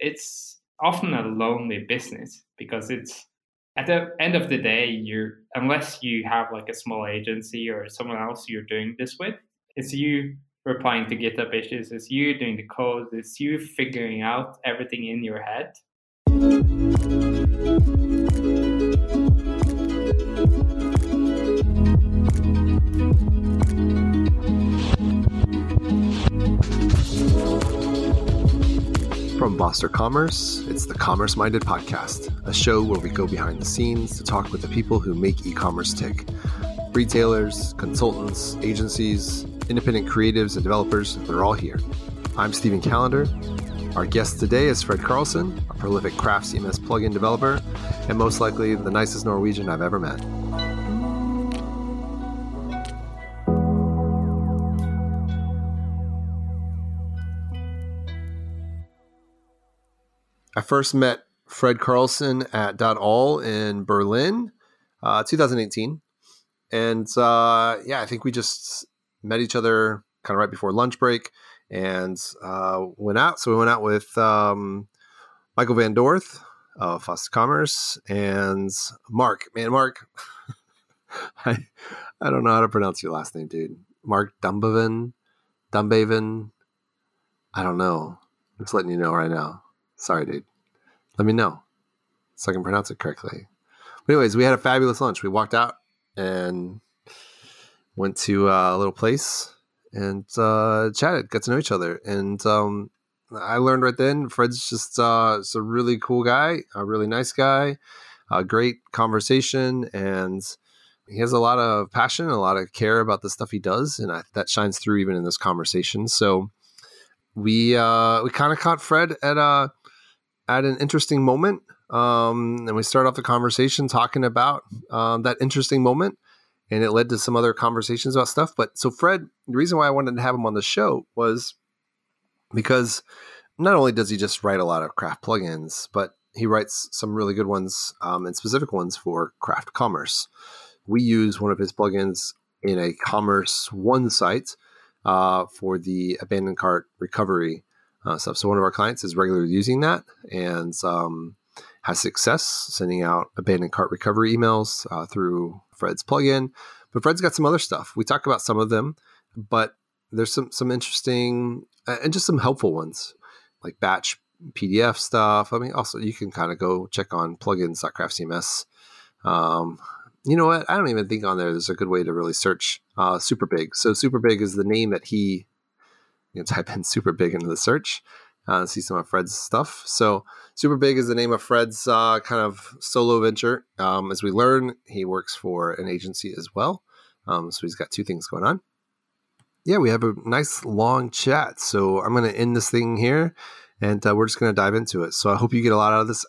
it's often a lonely business because it's at the end of the day, you're unless you have like a small agency or someone else you're doing this with, it's you replying to GitHub issues, it's you doing the code, it's you figuring out everything in your head. From Foster Commerce, it's the Commerce Minded Podcast, a show where we go behind the scenes to talk with the people who make e commerce tick retailers, consultants, agencies, independent creatives, and developers. They're all here. I'm Stephen Callender. Our guest today is Fred Carlsen, a prolific Craft CMS plugin developer, and most likely the nicest Norwegian I've ever met. I first met Fred Carlsen at Dot .all in Berlin, uh, 2018, and uh, yeah, I think we just met each other kind of right before lunch break and uh, went out. So we went out with um, Michael Van Dorth of Foster Commerce and Mark. Man, Mark, I I don't know how to pronounce your last name, dude. Mark Dumbaven, Dumbaven. I don't know. Just letting you know right now. Sorry, dude. Let me know so I can pronounce it correctly. But anyways, we had a fabulous lunch. We walked out and went to uh, a little place and uh, chatted, got to know each other. And um, I learned right then Fred's just uh, a really cool guy, a really nice guy, a great conversation, and he has a lot of passion, a lot of care about the stuff he does, and I, that shines through even in this conversation. So we uh, we kind of caught Fred at a at an interesting moment. Um, and we start off the conversation talking about um, that interesting moment. And it led to some other conversations about stuff. But so, Fred, the reason why I wanted to have him on the show was because not only does he just write a lot of craft plugins, but he writes some really good ones um, and specific ones for craft commerce. We use one of his plugins in a commerce one site uh, for the abandoned cart recovery uh, stuff. So one of our clients is regularly using that and um, has success sending out abandoned cart recovery emails uh, through Fred's plugin. But Fred's got some other stuff. We talk about some of them, but there's some some interesting and just some helpful ones like batch PDF stuff. I mean, also you can kind of go check on plugins.craftcms. Um, you know what? I don't even think on there there's a good way to really search uh, super big. So super big is the name that he you can type in super big into the search uh, see some of Fred's stuff. So, Super Big is the name of Fred's uh, kind of solo venture. Um, as we learn, he works for an agency as well. Um, so, he's got two things going on. Yeah, we have a nice long chat. So, I'm going to end this thing here and uh, we're just going to dive into it. So, I hope you get a lot out of this.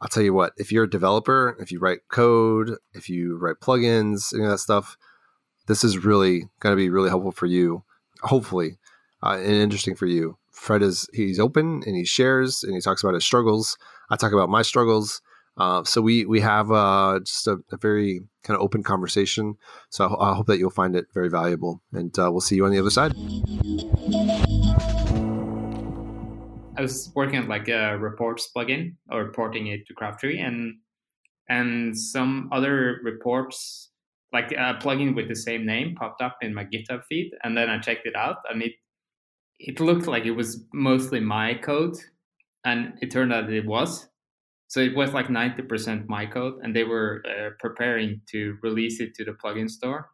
I'll tell you what, if you're a developer, if you write code, if you write plugins, any of that stuff, this is really going to be really helpful for you, hopefully, uh, and interesting for you. Fred is he's open and he shares and he talks about his struggles. I talk about my struggles. Uh, so we we have uh, just a, a, very kind of open conversation. So I, I, hope that you'll find it very valuable, and uh, we'll see you on the other side. I was working on like a reports plugin or porting it to Craft Three, and and some other reports like a plugin with the same name popped up in my GitHub feed, and then I checked it out, and it it looked like it was mostly my code, and it turned out it was. So it was like 90% my code, and they were uh, preparing to release it to the plugin store.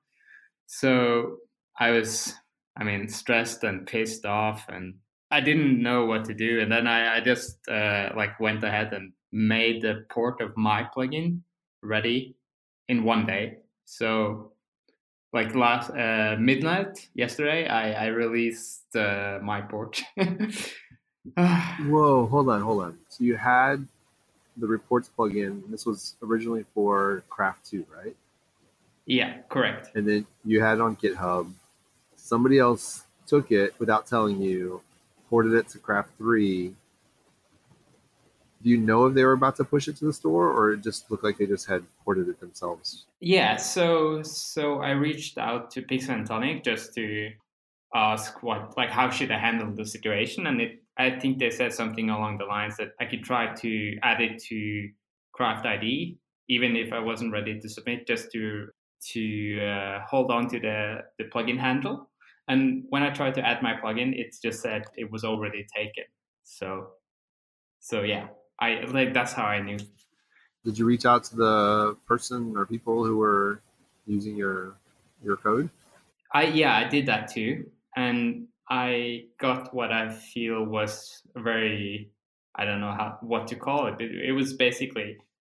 So I was, I mean, stressed and pissed off, and I didn't know what to do. And then I, I just uh, like went ahead and made the port of my plugin ready in one day. So like last uh, midnight yesterday, I I released uh, my port. Whoa! Hold on, hold on. So you had the reports plugin. This was originally for Craft Two, right? Yeah, correct. And then you had it on GitHub. Somebody else took it without telling you, ported it to Craft Three, do you know if they were about to push it to the store or it just looked like they just had ported it themselves yeah so so i reached out to pixel and tonic just to ask what like how should i handle the situation and it I think they said something along the lines that I could try to add it to Craft ID, even if I wasn't ready to submit, just to to uh, hold on to the the plugin handle. And when I tried to add my plugin, it just said it was already taken. So, so yeah, I like that's how I knew. Did you reach out to the person or people who were using your your code? I yeah, I did that too, and I got what I feel was very I don't know how what to call it. It, it was basically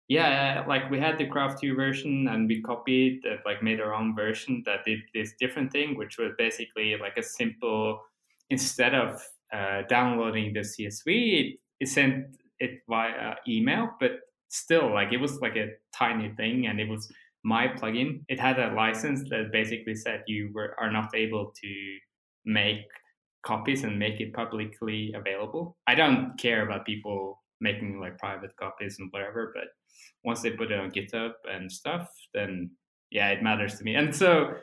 yeah, like we had the Craft 2 version and we copied uh, like made our own version that did this different thing, which was basically like a simple instead of uh, downloading the CSV, it, it sent it via email, but still like it was like a tiny thing and it was my plugin. It had a license that basically said you were are not able to make copies and make it publicly available. I don't care about people making like private copies and whatever, but once they put it on GitHub and stuff, then yeah, it matters to me. And so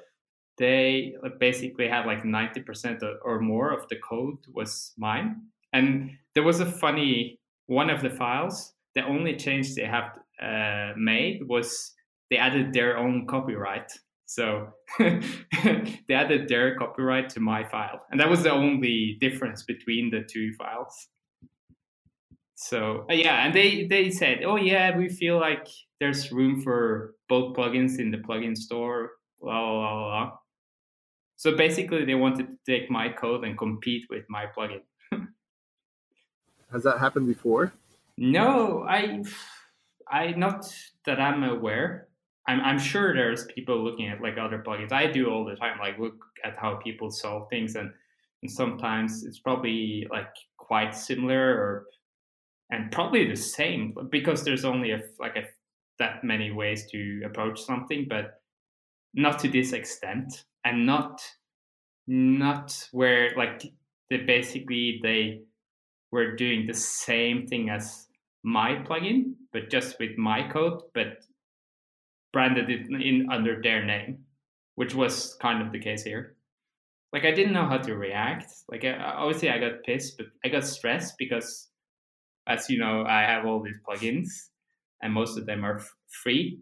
they basically had like 90% or more of the code was mine. And there was a funny one of the files, the only change they have uh, made was they added their own copyright. So they added their copyright to my file. And that was the only difference between the two files. So uh, yeah, and they they said, oh yeah, we feel like there's room for both plugins in the plugin store. Blah blah blah. blah. So basically, they wanted to take my code and compete with my plugin. Has that happened before? No, I, I not that I'm aware. I'm I'm sure there's people looking at like other plugins. I do all the time, like look at how people solve things, and and sometimes it's probably like quite similar or and probably the same because there's only a like a that many ways to approach something, but not to this extent, and not not where like they basically they were doing the same thing as my plugin, but just with my code, but branded it in under their name, which was kind of the case here. Like I didn't know how to react. Like I, obviously I got pissed, but I got stressed because as you know, I have all these plugins, and most of them are free,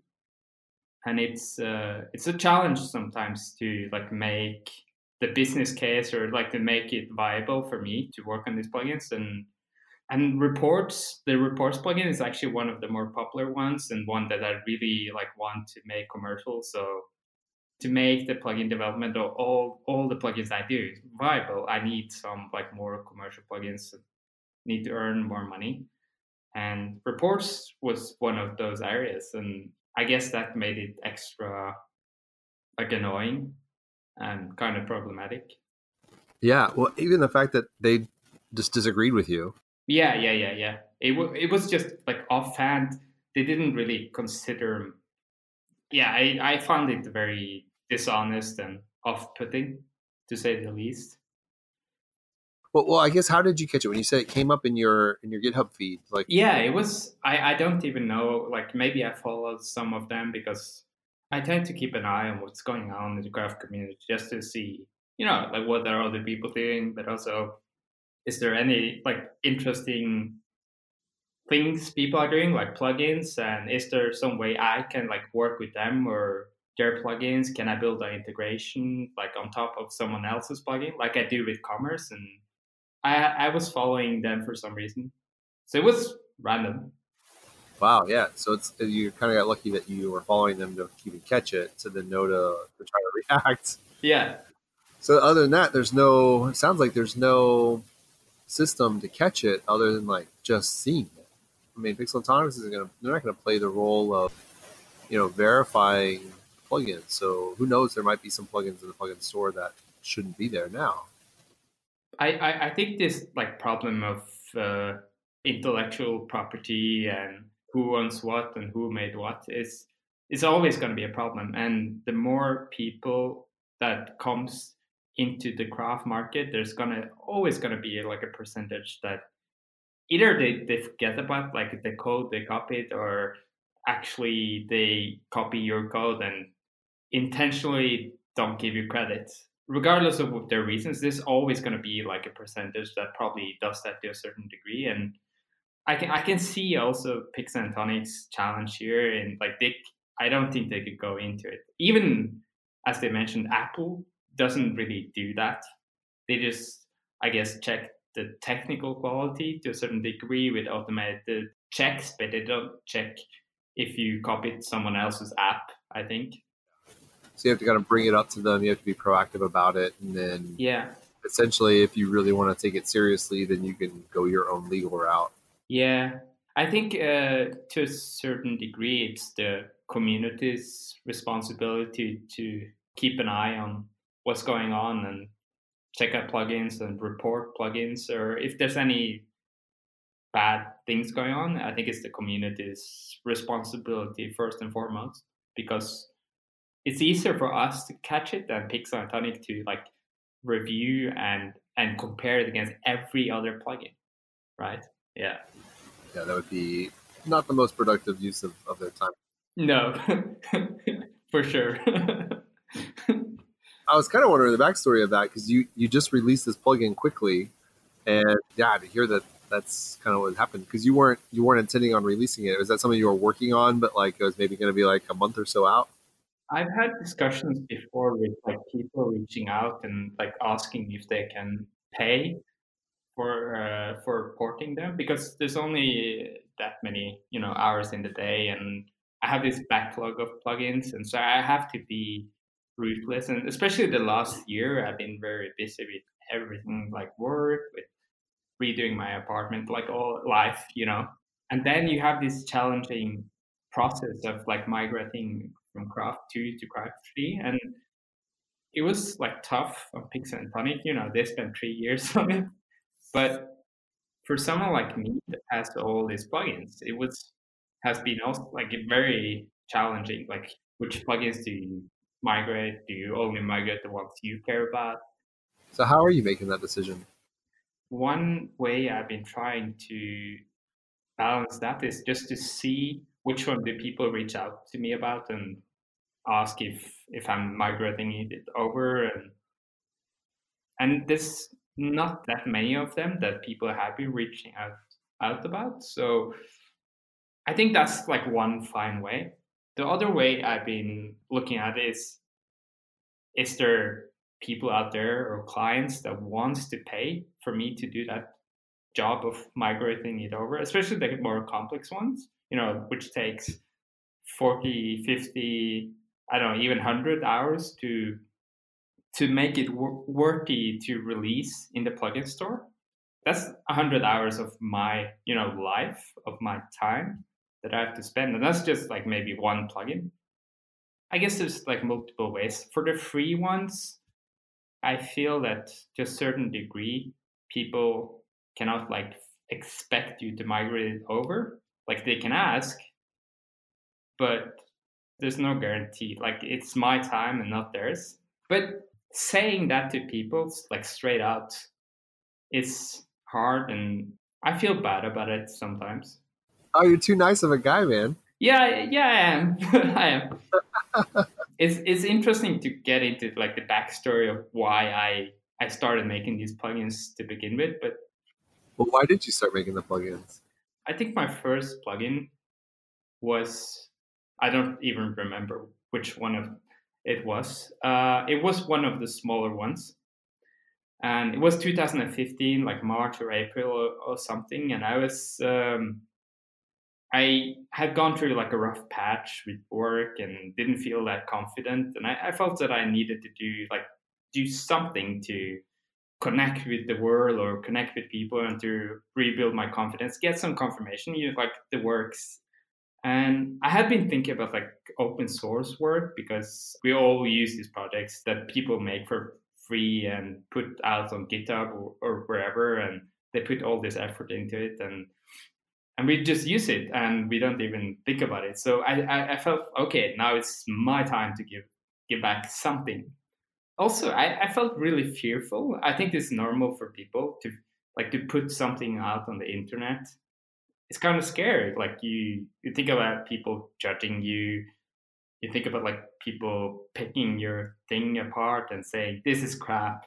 and it's uh, it's a challenge sometimes to like make the business case or like to make it viable for me to work on these plugins. And and reports the reports plugin is actually one of the more popular ones and one that i really like want to make commercial. So to make the plugin development or all all the plugins i do viable. I need some like more commercial plugins. Need to earn more money. And reports was one of those areas. And I guess that made it extra like annoying and kind of problematic. Yeah. Well, even the fact that they just disagreed with you. Yeah, yeah, yeah, yeah. It, w- it was just like offhand. They didn't really consider. Yeah, I, I found it very dishonest and off putting, to say the least. Well, well, I guess how did you catch it when you said it came up in your in your GitHub feed? Like, yeah, it was. I I don't even know. Like, maybe I followed some of them because I tend to keep an eye on what's going on in the craft community just to see, you know, like what are other people doing, but also is there any like interesting things people are doing, like plugins, and is there some way I can like work with them or their plugins? Can I build an integration like on top of someone else's plugin, like I do with Commerce and I I was following them for some reason, so it was random. Wow, yeah. So it's you kind of got lucky that you were following them to even catch it, to then know to, to try to react. Yeah. So other than that, there's no. It sounds like there's no system to catch it other than like just seeing it. I mean, Pixel and Tonic is gonna. They're not gonna play the role of, you know, verifying plugins. So who knows? There might be some plugins in the plugin store that shouldn't be there now. I, I, I think this like problem of uh, intellectual property and who owns what and who made what is is always going to be a problem. And the more people that comes into the craft market, there's gonna always gonna be like a percentage that either they, they forget about like the code they copied or actually they copy your code and intentionally don't give you credit regardless of their reasons, there's always going to be like a percentage that probably does that to a certain degree. And I can I can see also Pixel challenge here, and like they, I don't think they could go into it. Even as they mentioned, Apple doesn't really do that. They just, I guess, check the technical quality to a certain degree with automated checks, but they don't check if you copied someone else's app. I think. So you have to kind of bring it up to them. You have to be proactive about it, and then yeah, essentially, if you really want to take it seriously, then you can go your own legal route. Yeah, I think uh, to a certain degree, it's the community's responsibility to keep an eye on what's going on and check out plugins and report plugins, or if there's any bad things going on, I think it's the community's responsibility first and foremost because it's easier for us to catch it than Pixel and Tonic to like review and and compare it against every other plugin, right? Yeah. Yeah, that would be not the most productive use of, of their time. No, for sure. I was kind of wondering the backstory of that because you you just released this plugin quickly, and yeah, to hear that that's kind of what happened because you weren't you weren't intending on releasing it. Was that something you were working on, but like it was maybe going to be like a month or so out? I've had discussions before with like people reaching out and like asking if they can pay for uh, for porting them because there's only that many you know hours in the day and I have this backlog of plugins and so I have to be ruthless and especially the last year I've been very busy with everything like work with redoing my apartment like all life you know? And then you have this challenging process of like migrating from craft 2 to craft 3 and it was like tough on pixel and tonic you know they spent three years on it but for someone like me that has all these plugins it was has been also like very challenging like which plugins do you migrate? Do you only migrate the ones you care about? So how are you making that decision? One way i've been trying to balance that is just to see which one do people reach out to me about and ask if if I'm migrating it over and and there's not that many of them that people have been reaching out out about. So I think that's like one fine way. The other way I've been looking at is is there people out there or clients that wants to pay for me to do that job of migrating it over, especially the more complex ones, you know, which takes 40, 50, I don't know, even 100 hours to to make it wor- worthy to release in the plugin store. That's 100 hours of my, you know, life, of my time that I have to spend. And that's just like maybe one plugin. I guess there's like multiple ways. For the free ones, I feel that to a certain degree, people cannot like expect you to migrate it over. Like they can ask, but there's no guarantee. Like it's my time and not theirs. But saying that to people, like straight out, is hard, and I feel bad about it sometimes. Oh, you're too nice of a guy, man. Yeah, yeah, I am. I am. it's it's interesting to get into like the backstory of why I I started making these plugins to begin with, but. Well, why did you start making the plugins? I think my first plugin was I don't even remember which one of it was. Uh, it was one of the smaller ones, and it was 2015, like March or April or, or something. And I was, um, I had gone through like a rough patch with work and didn't feel that confident, and I, I felt that I needed to do like do something to connect with the world or connect with people and to rebuild my confidence, get some confirmation. You know, like the works and I had been thinking about like open source work because we all use these projects that people make for free and put out on GitHub or, or wherever, and they put all this effort into it, and and we just use it and we don't even think about it. So I, I, I felt okay, now it's my time to give give back something. Also, I, I felt really fearful. I think it's normal for people to like to put something out on the internet it's kind of scary. Like you, you think about people judging you, you think about like people picking your thing apart and saying this is crap.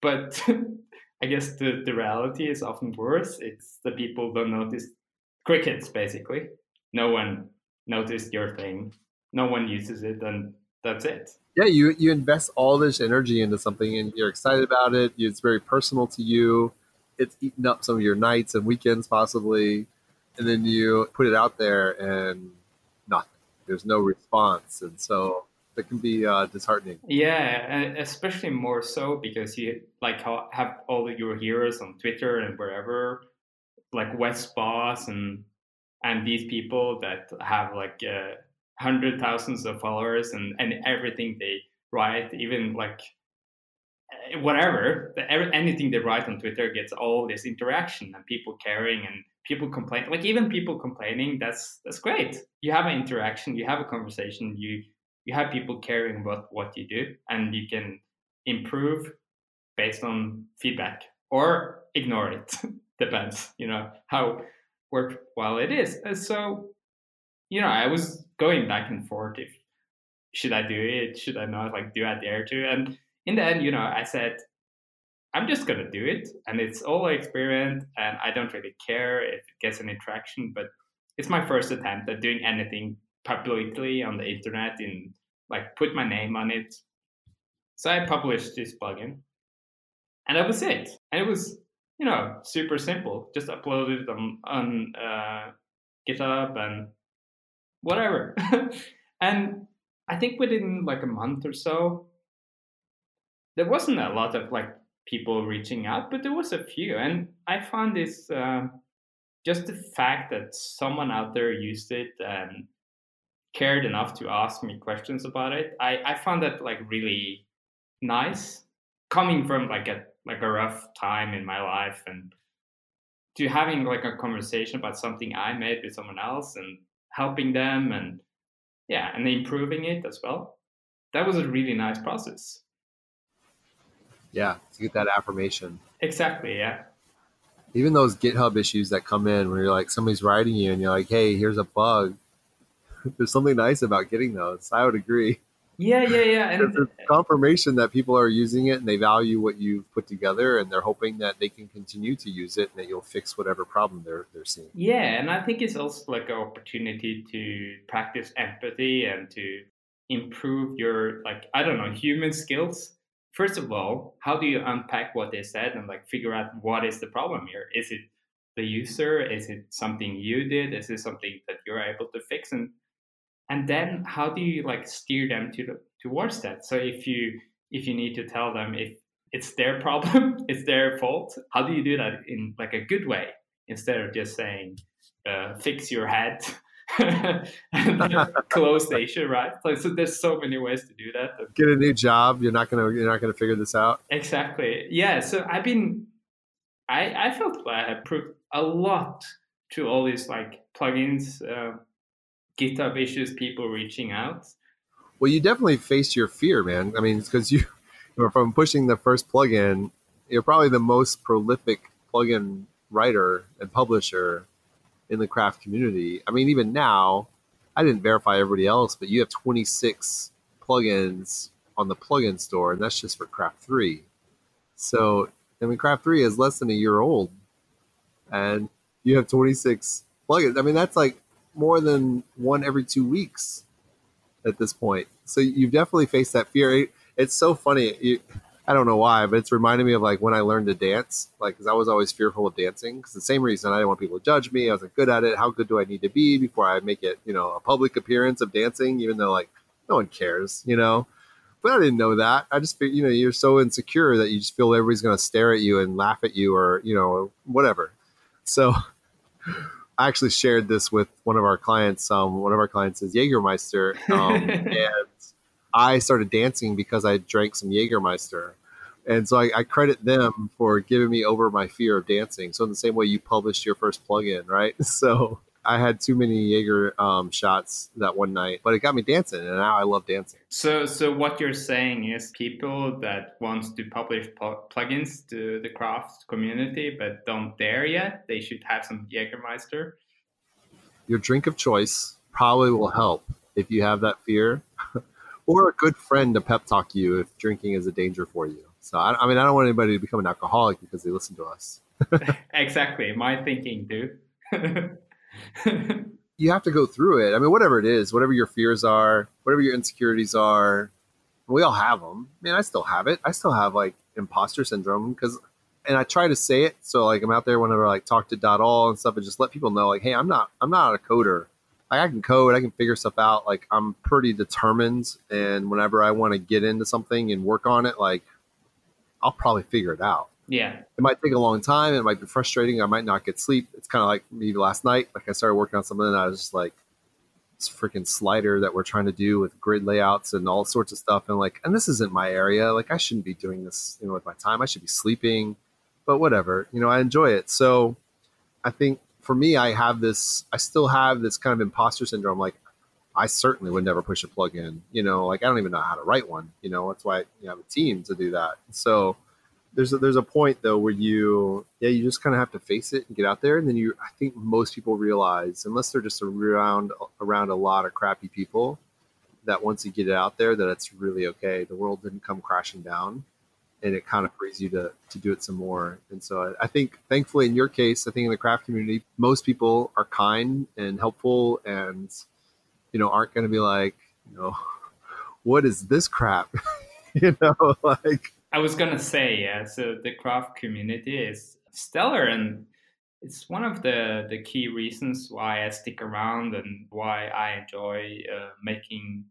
But i guess the, the reality is often worse. It's the people don't notice crickets basically. No one noticed your thing. No one uses it and that's it. Yeah you you invest all this energy into something and you're excited about it. It's very personal to you. It's eaten up some of your nights and weekends possibly and then you put it out there and nothing. There's no response. And so it can be uh, disheartening. Yeah especially more so because you like have all your heroes on twitter and wherever like Wes Bos and and these people that have like uh, hundred thousands of followers and and everything they write even like eh, whatever anything they write on twitter gets all this interaction and people caring and people complain like even people complaining that's that's great. You have an interaction you have a conversation you you have people caring about what you do and you can improve based on feedback or ignore it depends you know how worthwhile it is. And so you know i was going back and forth if should i do it should i not like do i dare to? And in the end you know i said I'm just gonna do it, and it's all I experiment, and I don't really care if it gets an interaction. But it's my first attempt at doing anything publicly on the internet, and like put my name on it. So I published this plugin, and that was it. And it was, you know, super simple. Just uploaded it on on uh, GitHub and whatever. and I think within like a month or so, there wasn't a lot of like people reaching out, but there was a few, and I found this uh, just the fact that someone out there used it and cared enough to ask me questions about it. I I found that like really nice, coming from like a like a rough time in my life and to having like a conversation about something I made with someone else and helping them and yeah, and improving it as well. That was a really nice process yeah, to get that affirmation. Exactly. Yeah. Even those GitHub issues that come in where you're like somebody's writing you and you're like, hey, here's a bug. There's something nice about getting those. I would agree. Yeah, yeah, yeah. And it's confirmation that people are using it and they value what you've put together and they're hoping that they can continue to use it and that you'll fix whatever problem they're they're seeing. Yeah, and I think it's also like an opportunity to practice empathy and to improve your like I don't know human skills first of all, how do you unpack what they said and like figure out what is the problem here? Is it the user? Is it something you did? Is it something that you're able to fix? And and then how do you like steer them to towards that? So if you if you need to tell them if it's their problem, it's their fault, how do you do that in like a good way instead of just saying uh, fix your head close issue, right? Like, so there's so many ways to do that. Get a new job. You're not gonna you're not gonna figure this out. Exactly. Yeah. So I've been, I I felt like I proved a lot to all these like plugins, uh, GitHub issues, people reaching out. Well, you definitely faced your fear, man. I mean, because you, from pushing the first plugin, you're probably the most prolific plugin writer and publisher in the craft community. I mean, even now, I didn't verify everybody else, but you have 26 plugins on the plugin store, and that's just for Craft 3. So, I mean, Craft 3 is less than a year old, and you have 26 plugins. I mean, that's like more than one every two weeks at this point. So you've definitely faced that fear. It's so funny. You, I don't know why, but it's reminded me of like when I learned to dance, like because I was always fearful of dancing. Because the same reason I didn't want people to judge me. I wasn't good at it. How good do I need to be before I make it, you know, a public appearance of dancing? Even though like no one cares, you know. But I didn't know that. I just, you know, you're so insecure that you just feel everybody's going to stare at you and laugh at you, or you know, whatever. So. I actually shared this with one of our clients. Um, one of our clients is Jägermeister, um, and I started dancing because I drank some Jägermeister. And so I, I, credit them for giving me over my fear of dancing. So in the same way you published your first plugin, right? So I had too many Jaeger um, shots that one night, but it got me dancing, and now I love dancing. So, so what you're saying is people that want to publish pl- plugins to the craft community but don't dare yet, they should have some Jägermeister. Your drink of choice probably will help if you have that fear, or a good friend to pep talk you if drinking is a danger for you. So I, I mean, I don't want anybody to become an alcoholic because they listen to us. exactly, my thinking too. you have to go through it. I mean, whatever it is, whatever your fears are, whatever your insecurities are, we all have them. I mean, I still have it. I still have like imposter syndrome because, and I try to say it. So like I'm out there whenever I like talk to dot all and stuff and just let people know like, hey, I'm not, I'm not a coder. Like, I can code, I can figure stuff out. Like I'm pretty determined, and whenever I want to get into something and work on it, like I'll probably figure it out. Yeah. It might take a long time. It might be frustrating. I might not get sleep. It's kind of like me last night. Like I started working on something and I was just like, this freaking slider that we're trying to do with grid layouts and all sorts of stuff. And like, and this isn't my area. Like I shouldn't be doing this, you know, with my time. I should be sleeping, but whatever, you know, I enjoy it. So I think for me, I have this, I still have this kind of imposter syndrome. Like I certainly would never push a plugin, you know, like I don't even know how to write one, you know, that's why you have a team to do that. So there's a, there's a point though where you yeah you just kind of have to face it and get out there and then you I think most people realize unless they're just around around a lot of crappy people that once you get it out there that it's really okay the world didn't come crashing down and it kind of frees you to to do it some more and so I, I think thankfully in your case I think in the craft community most people are kind and helpful and you know aren't going to be like you know what is this crap you know like I was gonna say, yeah. So the craft community is stellar, and it's one of the the key reasons why I stick around and why I enjoy uh, making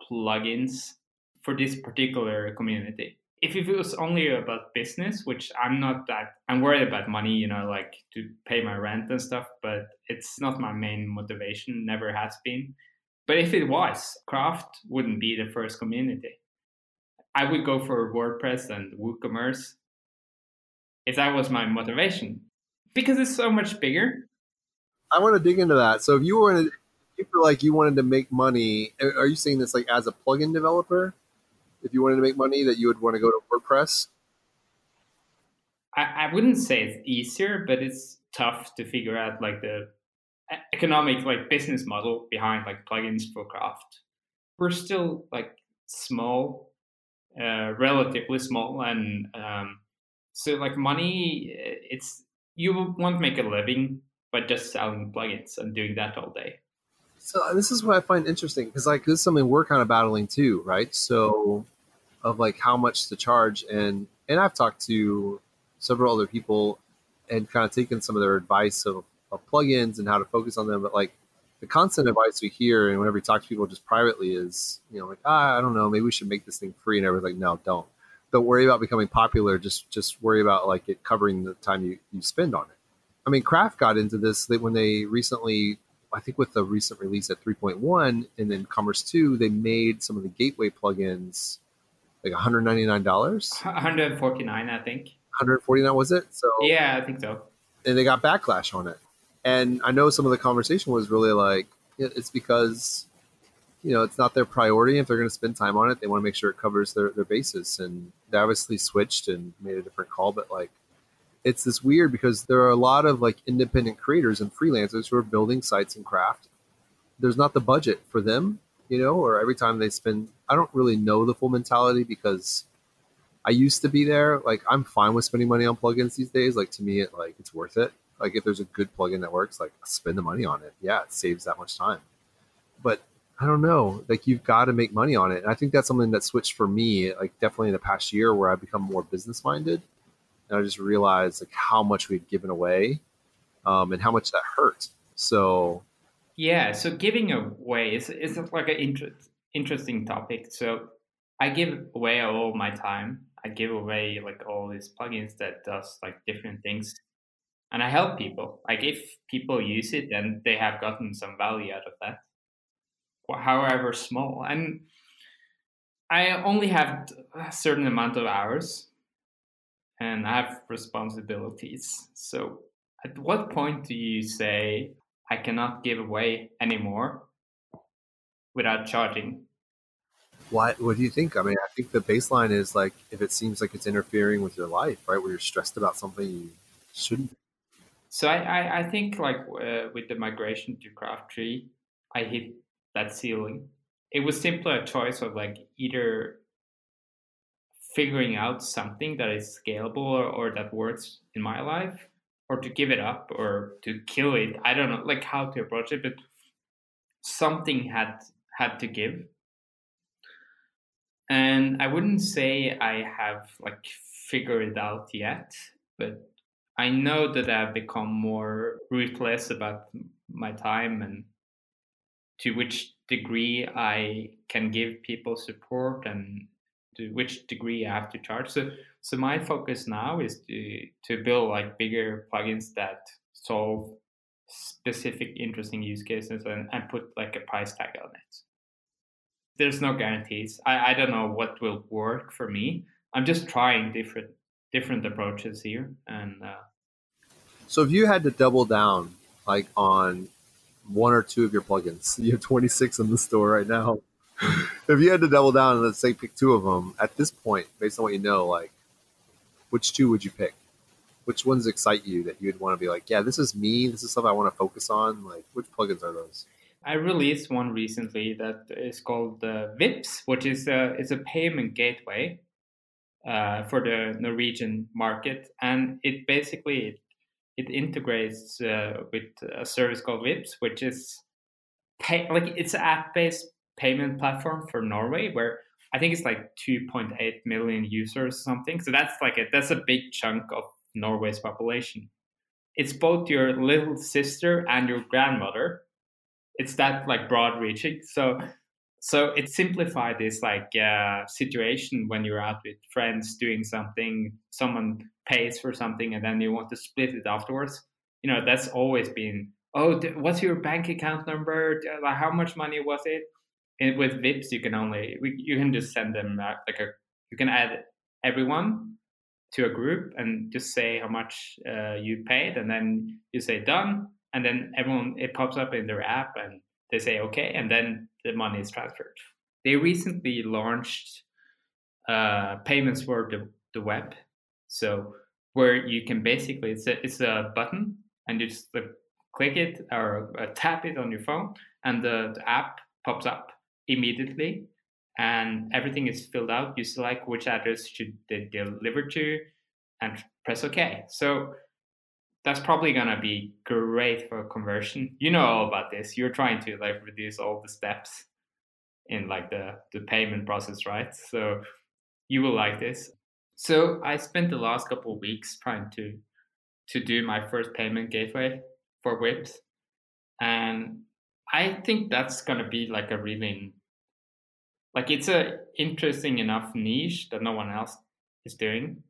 plugins for this particular community. If it was only about business, which I'm not that, I'm worried about money, you know, like to pay my rent and stuff, but it's not my main motivation, never has been. But if it was, craft wouldn't be the first community. I would go for WordPress and WooCommerce if that was my motivation because it's so much bigger. I want to dig into that. So if you wanted, you feel like you wanted to make money, are you saying this like as a plugin developer? If you wanted to make money, that you would want to go to WordPress? I, I wouldn't say it's easier, but it's tough to figure out like the economic like business model behind like plugins for craft. We're still like small uh, relatively small, and um, so like money, it's you won't make a living by just selling plugins and doing that all day. So uh, this is what I find interesting because like this is something we're kind of battling too, right? So of like how much to charge and and I've talked to several other people and kind of taken some of their advice of, of plugins and how to focus on them, but like the constant advice we hear and whenever we talk to people just privately is, you know, like, ah, I don't know, maybe we should make this thing free. And everyone's like, no, don't. Don't worry about becoming popular. Just just worry about like it covering the time you, you spend on it. I mean, Craft got into this when they recently, I think with the recent release at 3.1 and then Commerce 2, they made some of the gateway plugins like $199. 149 I think. 149 was it? So Yeah, I think so. And they got backlash on it. And I know some of the conversation was really like, it's because, you know, it's not their priority. If they're going to spend time on it, they want to make sure it covers their, their basis. And they obviously switched and made a different call. But like, it's this weird because there are a lot of like independent creators and freelancers who are building sites and craft. There's not the budget for them, you know, or every time they spend, I don't really know the full mentality because I used to be there. Like, I'm fine with spending money on plugins these days. Like, to me, it like it's worth it. Like if there's a good plugin that works, like spend the money on it. Yeah, it saves that much time. But I don't know. Like you've got to make money on it. And I think that's something that switched for me, like definitely in the past year where I've become more business minded. And I just realized like how much we've given away um, and how much that hurt. So yeah, so giving away is is like an inter- interesting topic. So I give away all my time. I give away like all these plugins that does like different things and I help people. Like if people use it, then they have gotten some value out of that, however small. And I only have a certain amount of hours, and I have responsibilities. So, at what point do you say I cannot give away anymore without charging? What What do you think? I mean, I think the baseline is like if it seems like it's interfering with your life, right? Where you're stressed about something you shouldn't so I, I, I think like uh, with the migration to Craft Three, I hit that ceiling. It was simply a choice of like either figuring out something that is scalable or, or that works in my life or to give it up or to kill it. I don't know like how to approach it, but something had had to give. And I wouldn't say I have like figured it out yet, but I know that I've become more ruthless about my time and to which degree I can give people support and to which degree I have to charge. So so my focus now is to to build like bigger plugins that solve specific interesting use cases and, and put like a price tag on it. There's no guarantees. I, I don't know what will work for me. I'm just trying different different approaches here and uh, so if you had to double down like on one or two of your plugins, you have 26 in the store right now. If you had to double down and let's say pick two of them at this point, based on what you know, like which two would you pick? Which ones excite you that you'd want to be like, yeah, this is me. This is stuff I want to focus on. Like, which plugins are those? I released one recently that is called uh, Vipps, which is a, it's a payment gateway uh, for the Norwegian market, and it basically it integrates uh, with a service called Vipps, which is pay like it's an app-based payment platform for Norway, where I think it's like 2.8 million users or something. So that's like a that's a big chunk of Norway's population. It's both your little sister and your grandmother. It's that like broad reaching. So so it simplified this like uh, situation when you're out with friends doing something someone pays for something and then you want to split it afterwards you know that's always been oh what's your bank account number how much money was it with Vipps, you can only you can just send them like a you can add everyone to a group and just say how much uh, you paid and then you say done. And then everyone it pops up in their app and they say okay and then the money is transferred. They recently launched uh, payments for the, the web. So where you can basically it's a, it's a button and you just click it or uh, tap it on your phone and the, the app pops up immediately and everything is filled out you select which address should they deliver to and press ok so that's probably gonna be great for conversion. You know all about this. You're trying to like reduce all the steps in like the the payment process, right? So you will like this. So I spent the last couple of weeks trying to to do my first payment gateway for Vipps, and I think that's gonna be like a really like it's a interesting enough niche that no one else is doing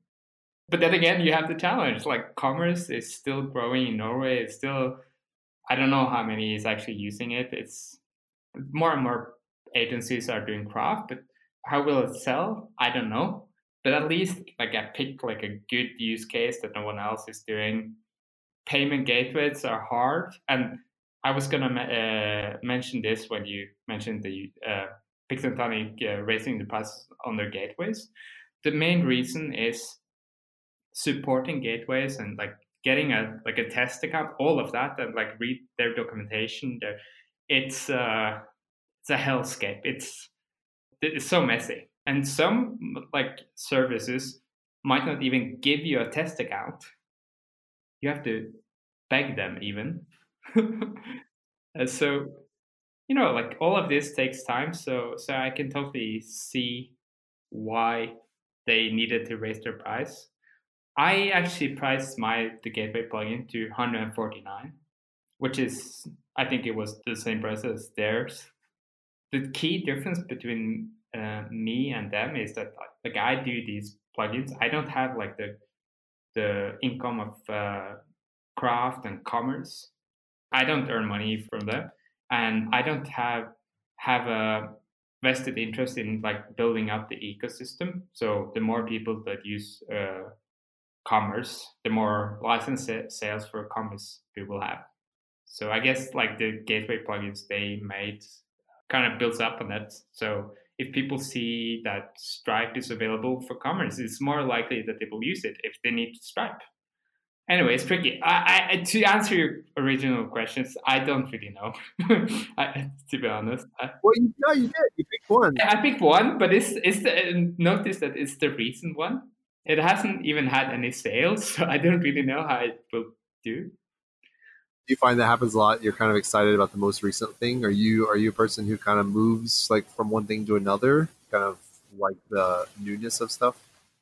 but then again, you have the challenge. Like commerce is still growing in Norway. It's still, I don't know how many is actually using it. It's more and more agencies are doing craft, but how will it sell? I don't know. But at least like I picked like a good use case that no one else is doing. Payment gateways are hard, and I was gonna uh, mention this when you mentioned the uh, Pixeltonic uh, raising the price on their gateways. The main reason is supporting gateways and like getting a like a test account, all of that, and like read their documentation. There, it's uh, it's a hellscape. It's it's so messy, and some like services might not even give you a test account. You have to beg them even. so you know like all of this takes time so so i can totally see why they needed to raise their price I actually priced my the gateway plugin to 149, which is I think it was the same price as theirs. The key difference between uh, me and them is that like I do these plugins. I don't have like the the income of uh, craft and commerce. I don't earn money from them, and I don't have have a vested interest in like building up the ecosystem. So the more people that use uh, commerce, the more license sales for commerce we will have. So I guess like the gateway plugins they made kind of builds up on that. So if people see that Stripe is available for commerce, it's more likely that they will use it if they need Stripe. Anyway, it's tricky. I, I, to answer your original questions, I don't really know. I, to be honest. I, well, you, no, you did. You picked one. I picked one, but it's it's the, notice that it's the recent one. It hasn't even had any sales, so I don't really know how it will do. Do you find that happens a lot? You're kind of excited about the most recent thing. Are you are you a person who kind of moves like from one thing to another, kind of like the newness of stuff?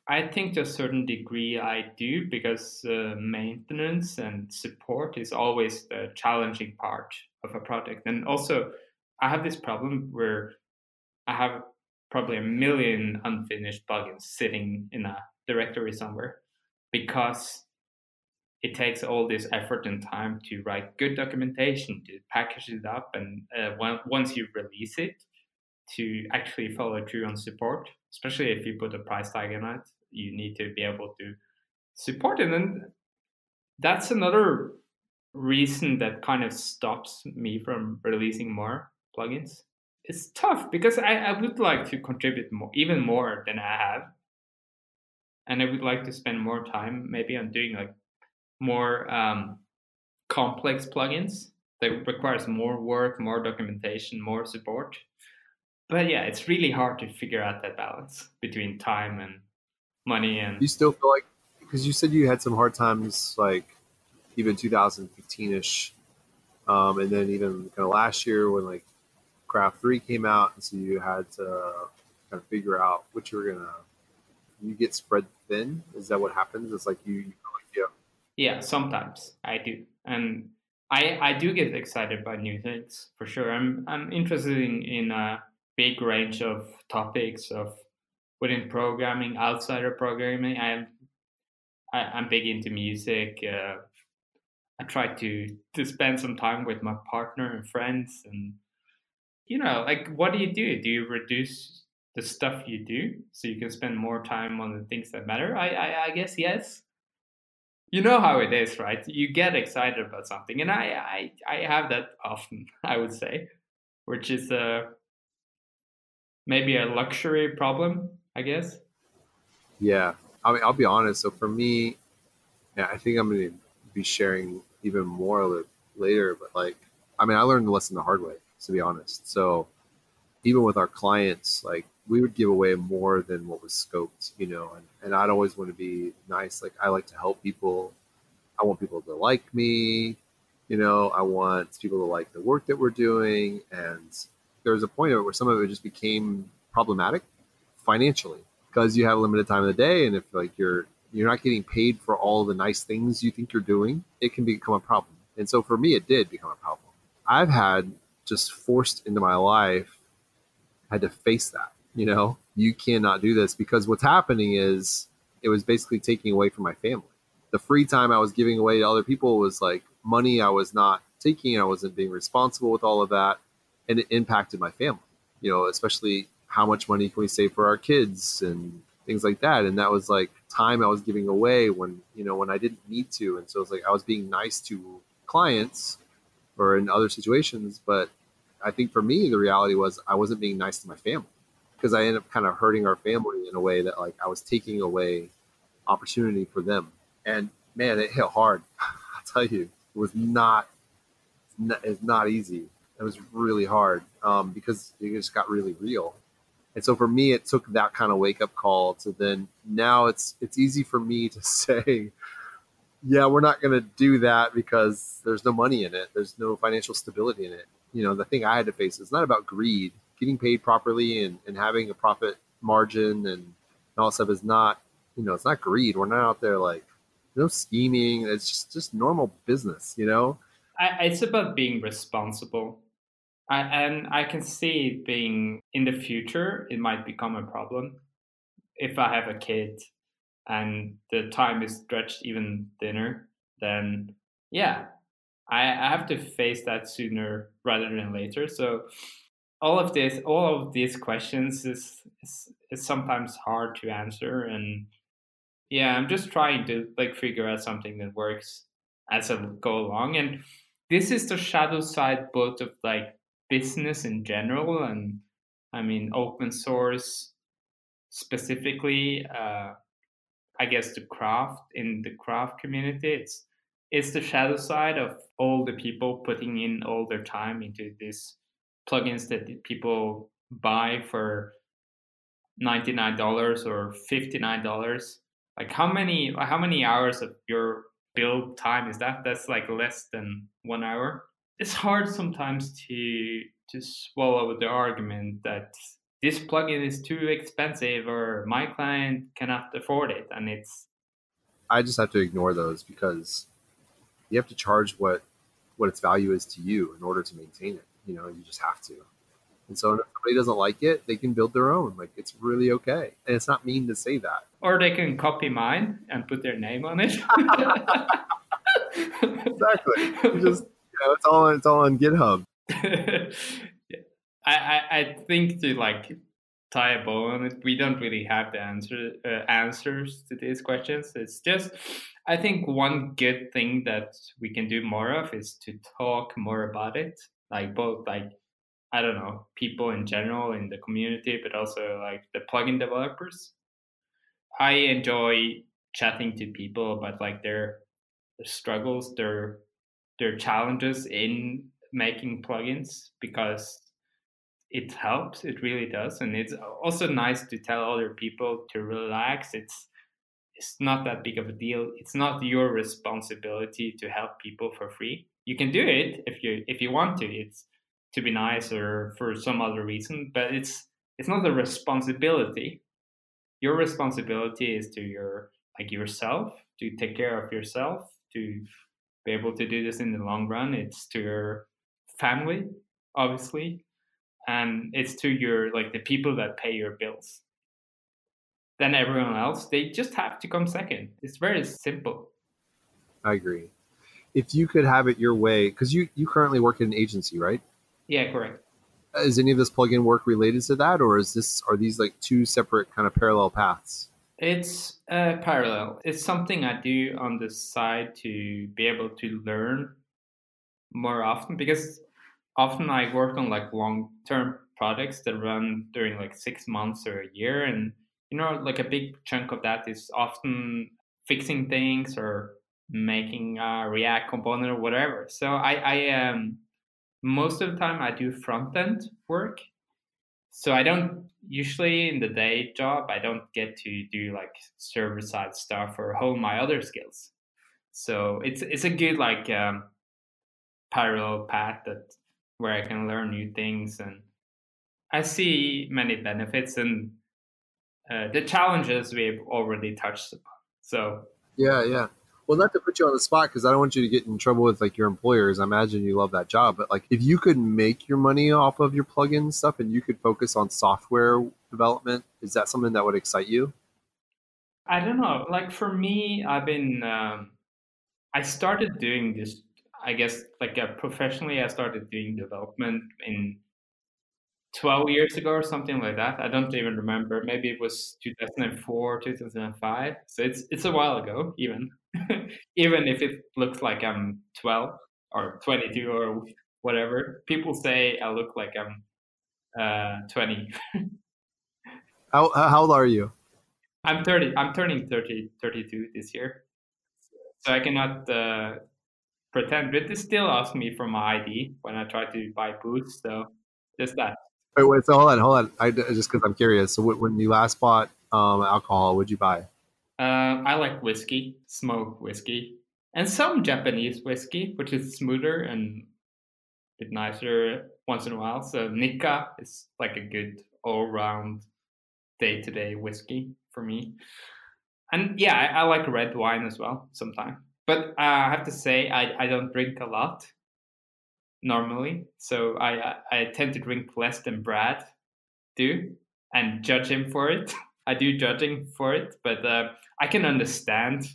I think to a certain degree I do because uh, maintenance and support is always the challenging part of a project. And also, I have this problem where I have probably a million unfinished plugins sitting in a directory somewhere because it takes all this effort and time to write good documentation, to package it up, and uh, once you release it, to actually follow through on support, especially if you put a price tag on it you need to be able to support it. And that's another reason that kind of stops me from releasing more plugins. It's tough because I, I would like to contribute more, even more than I have. And I would like to spend more time maybe on doing like more um, complex plugins that requires more work, more documentation, more support. But yeah, it's really hard to figure out that balance between time and money and you still feel like because you said you had some hard times like even 2015ish um, and then even kind of last year when like craft 3 came out and so you had to kind of figure out what you were gonna you get spread thin? Is that what happens? It's like you, you yeah yeah sometimes i do. And i i do get excited by new things for sure. I'm i'm interested in in a big range of topics of within programming, outside of programming, I'm I, am i am big into music. Uh, I try to to spend some time with my partner and friends, and you know, like what do you do? Do you reduce the stuff you do so you can spend more time on the things that matter? I I, I guess yes. You know how it is, right? You get excited about something, and I I I have that often. I would say, which is a uh, maybe a luxury problem I guess. Yeah, I mean, I'll be honest. So for me, yeah, I think I'm going to be sharing even more of it later. But like, I mean, I learned the lesson the hard way, to be honest. So even with our clients, like we would give away more than what was scoped, you know, and, and I'd always want to be nice. Like I like to help people. I want people to like me. You know, I want people to like the work that we're doing. And there was a point where some of it just became problematic financially because you have a limited time of the day and if like you're you're not getting paid for all the nice things you think you're doing it can become a problem. And so for me it did become a problem. I've had just forced into my life had to face that you know? You cannot do this because what's happening is it was basically taking away from my family. The free time i was giving away to other people was like money i was not taking i wasn't being responsible with all of that and it impacted my family you know especially how much money can we save for our kids and things like that. And that was like time i was giving away when you know when i didn't need to. And so it's like i was being nice to clients or in other situations but i think for me the reality was i wasn't being nice to my family because i ended up kind of hurting our family in a way that like i was taking away opportunity for them. And man it hit hard. I'll tell you it was not it's not easy. It was really hard um, because it just got really real and so for me, it took that kind of wake up call to then now it's it's easy for me to say, yeah, we're not going to do that because there's no money in it. There's no financial stability in it. You know, the thing I had to face is not about greed. Getting paid properly and, and having a profit margin and, all stuff is not, you know, it's not greed. We're not out there like no scheming. It's just just normal business, you know. I, it's about being responsible I, and I can see it being in the future, it might become a problem. If I have a kid and the time is stretched even thinner, then yeah, I, I have to face that sooner rather than later. So all of this, all of these questions is, is, is sometimes hard to answer. And yeah, I'm just trying to like figure out something that works as I go along. And this is the shadow side both of like business in general and i mean open source specifically uh, I guess the craft in the craft community. It's it's the shadow side of all the people putting in all their time into these plugins that people buy for ninety nine dollars or fifty nine dollars. Like how many how many hours of your build time is that? That's like less than one hour. It's hard sometimes to to swallow the argument that this plugin is too expensive or my client cannot afford it and it's i just have to ignore those because you have to charge what what its value is to you in order to maintain it you know you just have to. And so if somebody doesn't like it they can build their own like it's really okay. And it's not mean to say that. Or they can copy mine and put their name on it. Exactly. You just know, it's all it's all on github I, I, I think to like tie a bow on it, we don't really have the answer uh, answers to these questions. It's just I think one good thing that we can do more of is to talk more about it, like both like I don't know people in general in the community, but also like the plugin developers. I enjoy chatting to people about like their, their struggles, their their challenges in making plugins because it helps it really does and it's also nice to tell other people to relax. It's it's not that big of a deal. It's not your responsibility to help people for free. You can do it if you if you want to. It's to be nice or for some other reason but it's it's not a responsibility. Your responsibility is to your like yourself to take care of yourself to be able to do this in the long run it's to your family obviously and it's to your like the people that pay your bills. Then everyone else they just have to come second. It's very simple. I agree. If you could have it your way because you you currently work in an agency right? Yeah correct. Is any of this plugin work related to that or is this are these like two separate kind of parallel paths it's uh, parallel it's something i do on the side to be able to learn more often because often I work on like long term projects that run during like six months or a year. And, you know, like a big chunk of that is often fixing things or making a React component or whatever. So I, I um, most of the time I do front end work. So I don't usually in the day job, I don't get to do like server side stuff or hone my other skills. So it's it's a good like um, parallel path that where I can learn new things and I see many benefits and uh, the challenges we've already touched upon. So yeah, yeah. Well, not to put you on the spot because I don't want you to get in trouble with like your employers. I imagine you love that job, but like if you could make your money off of your plugin stuff and you could focus on software development, is that something that would excite you? I don't know. Like for me, I've been um, I started doing this I guess like uh, professionally, I started doing development in 12 years ago or something like that. I don't even remember. Maybe it was 2004, 2005. So it's it's a while ago, even even if it looks like I'm 12 or 22 or whatever. People say I look like I'm uh, 20. how how old are you? I'm 30. I'm turning 30, 32 this year. So I cannot uh, pretend, but they still ask me for my ID when I try to buy boots. So just that. Wait, wait. So hold on, hold on. I just because I'm curious. So when you last bought um, alcohol, what'd you buy? Uh, I like whiskey, smoke whiskey, and some Japanese whiskey, which is smoother and a bit nicer once in a while. So Nikka is like a good all-round day-to-day whiskey for me. And yeah, I, I like red wine as well sometimes. But uh, I have to say, I, I don't drink a lot normally. So I, I tend to drink less than Brad do and judge him for it. I do judging for it, but uh, I can understand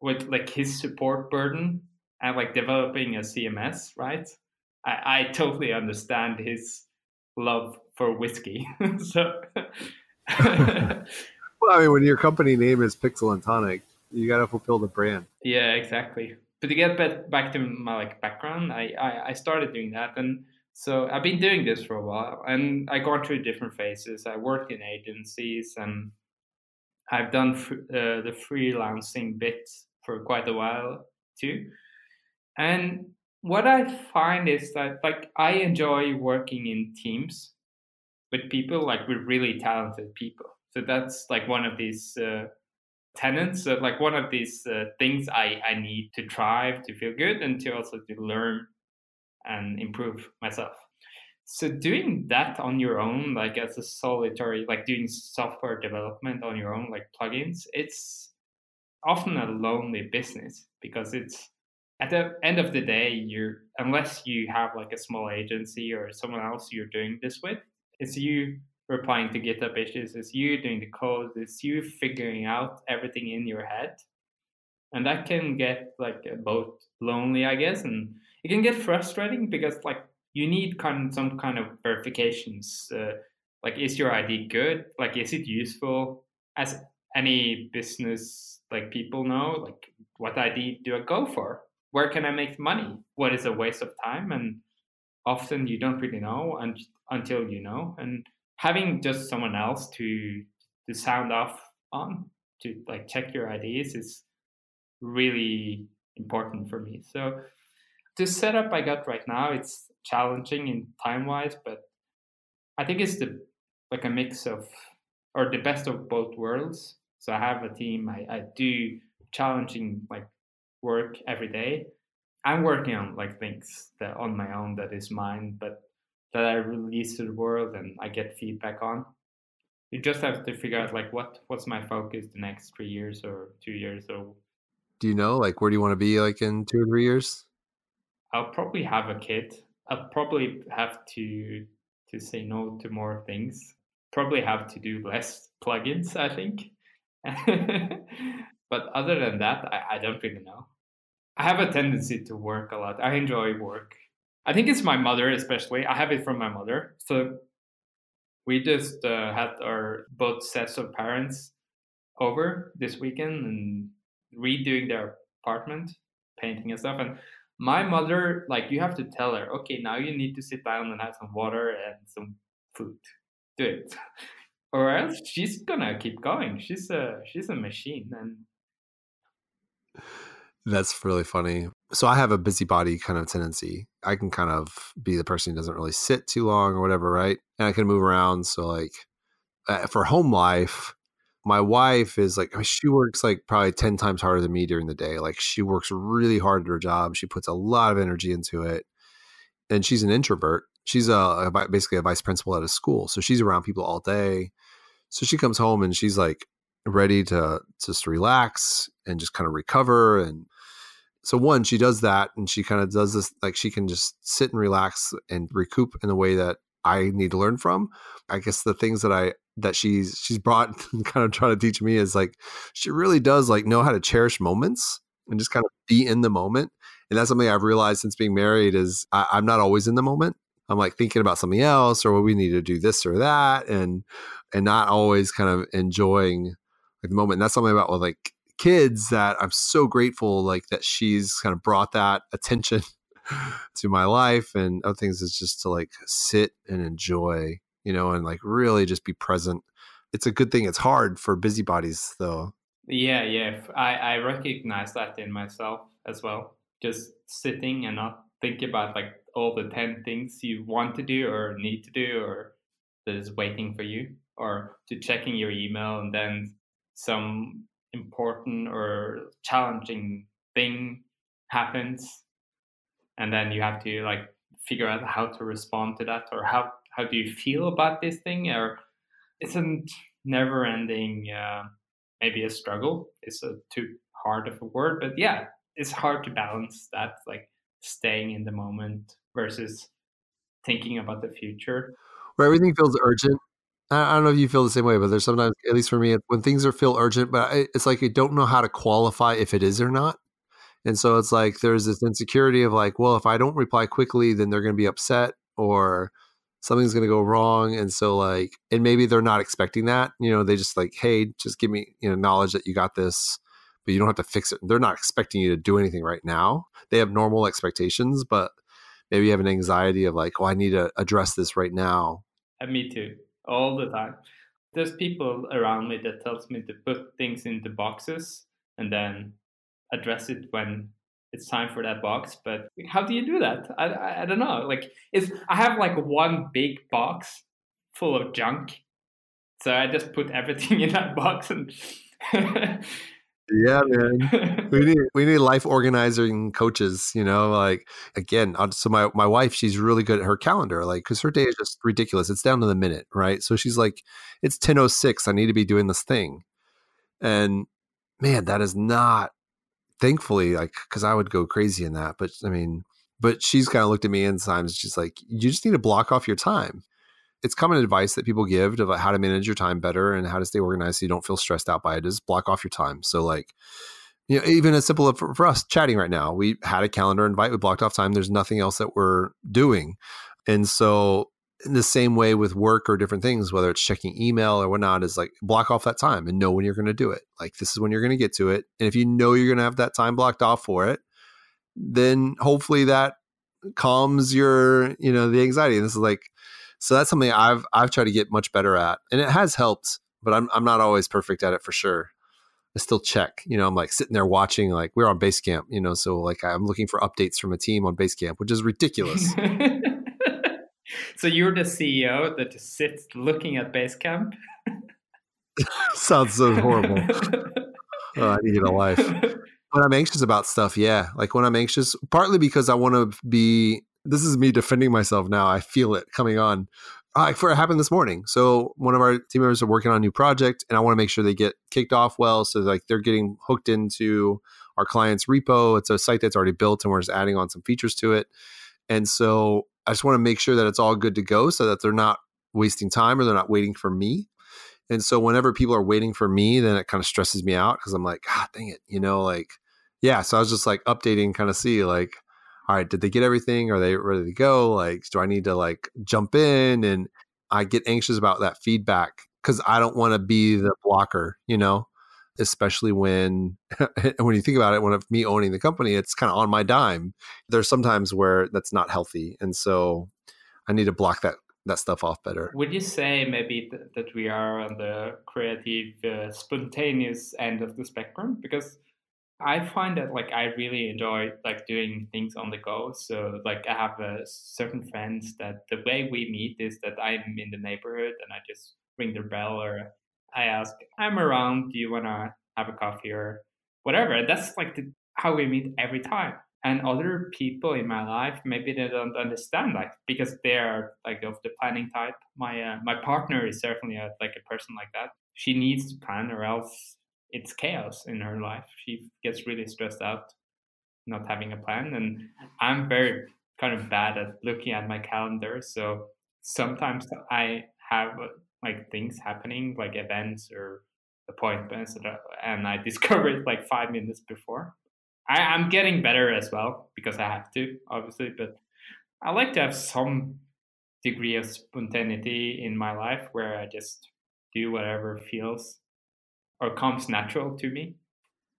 with like his support burden and like developing a CMS, right? I, I totally understand his love for whiskey. so, well, I mean, when your company name is Pixel and Tonic, you got to fulfill the brand. Yeah, exactly. But to get back back to my like background, I, I I started doing that, and so I've been doing this for a while, and I gone through different phases. I worked in agencies, and I've done uh, the freelancing bit for quite a while too. And what I find is that like I enjoy working in teams with people like with really talented people. So that's like one of these uh, tenants, uh, like one of these uh, things I I need to thrive, to feel good, and to also to learn and improve myself. So doing that on your own, like as a solitary, like doing software development on your own, like plugins, it's often a lonely business because it's at the end of the day, you're unless you have like a small agency or someone else you're doing this with, it's you replying to GitHub issues, it's you doing the code, it's you figuring out everything in your head. And that can get like both lonely, I guess, and it can get frustrating because like you need kind of some kind of verifications. Uh, like, is your ID good? Like, is it useful? As any business like people know, like, what ID do I go for? Where can I make money? What is a waste of time? And often you don't really know until you know. And having just someone else to to sound off on to like check your IDs is really important for me. So the setup I got right now, it's challenging in time wise, but I think it's the like a mix of or the best of both worlds. So I have a team. I, I do challenging like work every day. I'm working on like things that on my own that is mine, but that I release to the world and I get feedback on. You just have to figure out like what what's my focus the next three years or two years or. Do you know like where do you want to be like in two or three years? I'll probably have a kid I'll probably have to to say no to more things. Probably have to do less plugins, I think. but other than that, I, I don't really know. I have a tendency to work a lot. I enjoy work. I think it's my mother, especially. I have it from my mother. So we just uh, had our both sets of parents over this weekend and redoing their apartment, painting and stuff. And my mother like you have to tell her okay now you need to sit down and have some water and some food. Do it. Or else she's gonna keep going. She's a she's a machine and that's really funny. So i have a busybody kind of tendency. I can kind of be the person who doesn't really sit too long or whatever right? And i can move around so like uh, for home life my wife is like mm. she works like probably 10 times harder than me during the day like she works really hard at her job she puts a lot of energy into it and she's an introvert she's a, a basically a vice principal at a school so she's around people all day so she comes home and she's like ready to just relax and just kind of recover and so one she does that and she kind of does this like she can just sit and relax and recoup in a way that i need to learn from. I guess the things that i that she's she's brought kind of trying to teach me is like she really does like know how to cherish moments and just kind of be in the moment. And that's something i've realized since being married is I, i'm not always in the moment. I'm like thinking about something else or well, we need to do this or that and and not always kind of enjoying like the moment. And that's something about with like kids that i'm so grateful like that she's kind of brought that attention to my life and other things is just to like sit and enjoy you know, and like really just be present. It's a good thing. It's hard for busybodies though. Yeah, yeah. I, I recognize that in myself as well. Just sitting and not thinking about like all the 10 things you want to do or need to do or that is waiting for you or to checking your email and then some important or challenging thing happens and then you have to like figure out how to respond to that or how how do you feel about this thing? Or it's a never ending uh, maybe a struggle? It's a too hard of a word but yeah it's hard to balance that like staying in the moment versus thinking about the future. Where everything feels urgent I don't know if you feel the same way, but there's sometimes, at least for me, when things are feel urgent, but it's like I don't know how to qualify if it is or not. And so it's like there's this insecurity of like, well, if I don't reply quickly, then they're going to be upset, or something's going to go wrong and so like and maybe they're not expecting that you know they just like hey just give me you know knowledge that you got this but you don't have to fix it. They're not expecting you to do anything right now. They have normal expectations but maybe you have an anxiety of like oh i need to address this right now. And me too all the time. There's people around me that tells me to put things into boxes and then address it when it's time for that box. But how do you do that? I, I, I don't know. Like, is I have like one big box full of junk, so I just put everything in that box and. yeah, man. we need we need life organizing coaches. You know, like again. So my my wife, she's really good at her calendar, like because her day is just ridiculous. It's down to the minute, right? So she's like, it's ten oh six. I need to be doing this thing, and man, that is not thankfully, like, because I would go crazy in that. But I mean, but she's kind of looked at me and times she's like, you just need to block off your time. It's common advice that people give about how to manage your time better and how to stay organized so you don't feel stressed out by it is block off your time. So like, you know, even as simple uh, for, for us chatting right now, we had a calendar invite, we blocked off time. There's nothing else that we're doing. And so in the same way with work or different things, whether it's checking email or whatnot, is like block off that time and know when you're going to do it. Like this is when you're going to get to it. And if you know you're going to have that time blocked off for it, then hopefully that calms your, you know, the anxiety. And this is like, so that's something I've I've tried to get much better at, and it has helped. But I'm I'm not always perfect at it for sure. I still check. You know, I'm like sitting there watching, like we're on Basecamp, you know, so like I'm looking for updates from a team on Basecamp, which is ridiculous. so you're the CEO that just sits looking at Basecamp. Sounds so horrible. oh, I need a life. When I'm anxious about stuff, yeah, like when I'm anxious, partly because I want to be. This is me defending myself now. I feel it coming on. Like for it happened this morning. So one of our team members are working on a new project, and I want to make sure they get kicked off well. So like they're getting hooked into our client's repo. It's a site that's already built, and we're just adding on some features to it. And so I just want to make sure that it's all good to go so that they're not wasting time or they're not waiting for me. And so whenever people are waiting for me, then it kind of stresses me out because I'm like, God dang it, you know, like, yeah. So I was just like updating, kind of see like, all right, did they get everything? Are they ready to go? Like, do I need to like jump in? And I get anxious about that feedback because I don't want to be the blocker, you know especially when when you think about it when of me owning the company it's kind of on my dime. There's sometimes where that's not healthy and so i need to block that that stuff off better. Would you say maybe th- that we are on the creative uh, spontaneous end of the spectrum? Because i find that like i really enjoy like doing things on the go. So like i have uh, certain friends that the way we meet is that i'm in the neighborhood and i just ring their bell or I ask, I'm around. Do you want to have a coffee or whatever? That's like the, how we meet every time. And other people in my life, maybe they don't understand like because they are like of the planning type. My uh, my partner is certainly a, like a person like that. She needs to plan, or else it's chaos in her life. She gets really stressed out not having a plan, and I'm very kind of bad at looking at my calendar. So sometimes I have like things happening, like events or appointments, and I discover it like five minutes before. I, I'm getting better as well because I have to, obviously, but I like to have some degree of spontaneity in my life where I just do whatever feels or comes natural to me.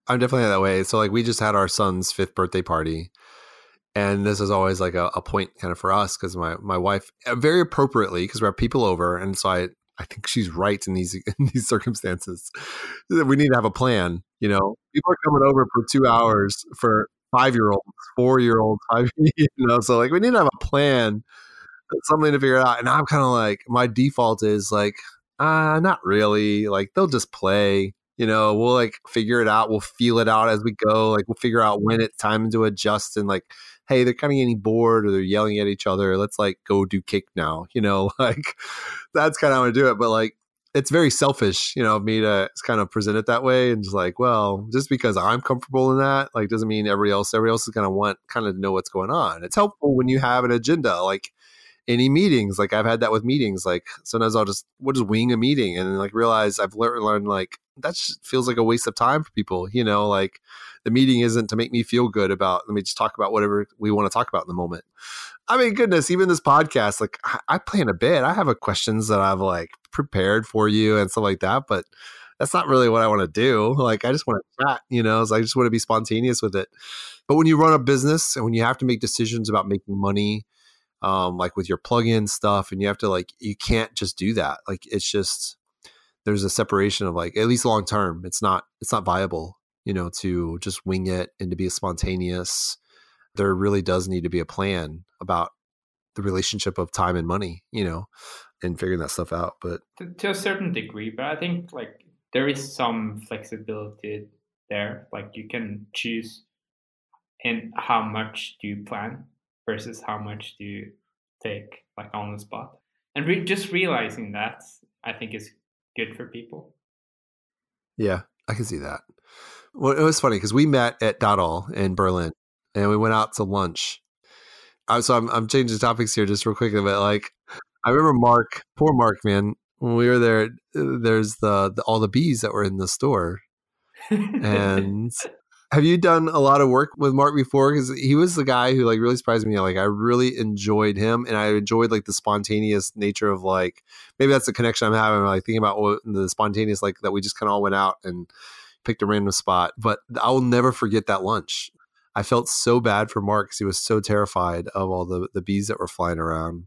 I'm definitely that way. So like we just had our son's fifth birthday party. And this is always like a, a point kind of for us because my, my wife uh, very appropriately because we have people over and so I I think she's right in these in these circumstances. We need to have a plan. You know, people are coming over for two hours for five year olds, four year olds, five. You know, so like we need to have a plan, something to figure out. And I'm kind of like my default is like, uh, not really. Like they'll just play. You know, we'll like figure it out. We'll feel it out as we go. Like we'll figure out when it's time to adjust and like hey, they're kind of getting bored or they're yelling at each other. Let's like go do kick now. You know, like that's kind of how I do it. But like, it's very selfish, you know, of me to kind of present it that way and just like, well, just because I'm comfortable in that, like, doesn't mean everybody else, everybody else is going to want kind of know what's going on. It's helpful when you have an agenda, like any meetings. Like I've had that with meetings. Like sometimes I'll just, we'll just wing a meeting and like realize I've learned, learned like that feels like a waste of time for people, you know, like the meeting isn't to make me feel good about let me just talk about whatever we want to talk about in the moment i mean goodness even this podcast like i, I plan a bit i have a questions that i've like prepared for you and stuff like that but that's not really what i want to do like i just want to chat you know so i just want to be spontaneous with it but when you run a business and when you have to make decisions about making money um, like with your plug-in stuff and you have to like you can't just do that like it's just there's a separation of like at least long term it's not it's not viable you know to just wing it and to be spontaneous. There really does need to be a plan about the relationship of time and money you know and figuring that stuff out but to, to a certain degree but i think like there is some flexibility there like you can choose in how much do you plan versus how much do you take like on the spot and re- just realizing that i think is good for people. Yeah, I can see that. Well, it was funny because we met at Dot in Berlin, and we went out to lunch. I, so I'm I'm changing topics here just real quick, but like I remember Mark, poor Mark, man. When we were there, uh, there's the, the all the bees that were in the store, and have you done a lot of work with Mark before? Because he was the guy who like really surprised me. Like I really enjoyed him, and I enjoyed like the spontaneous nature of like maybe that's the connection I'm having. Like thinking about what, the spontaneous like that we just kind of all went out and picked a random spot. But I will never forget that lunch. I felt so bad for Mark because he was so terrified of all the the bees that were flying around.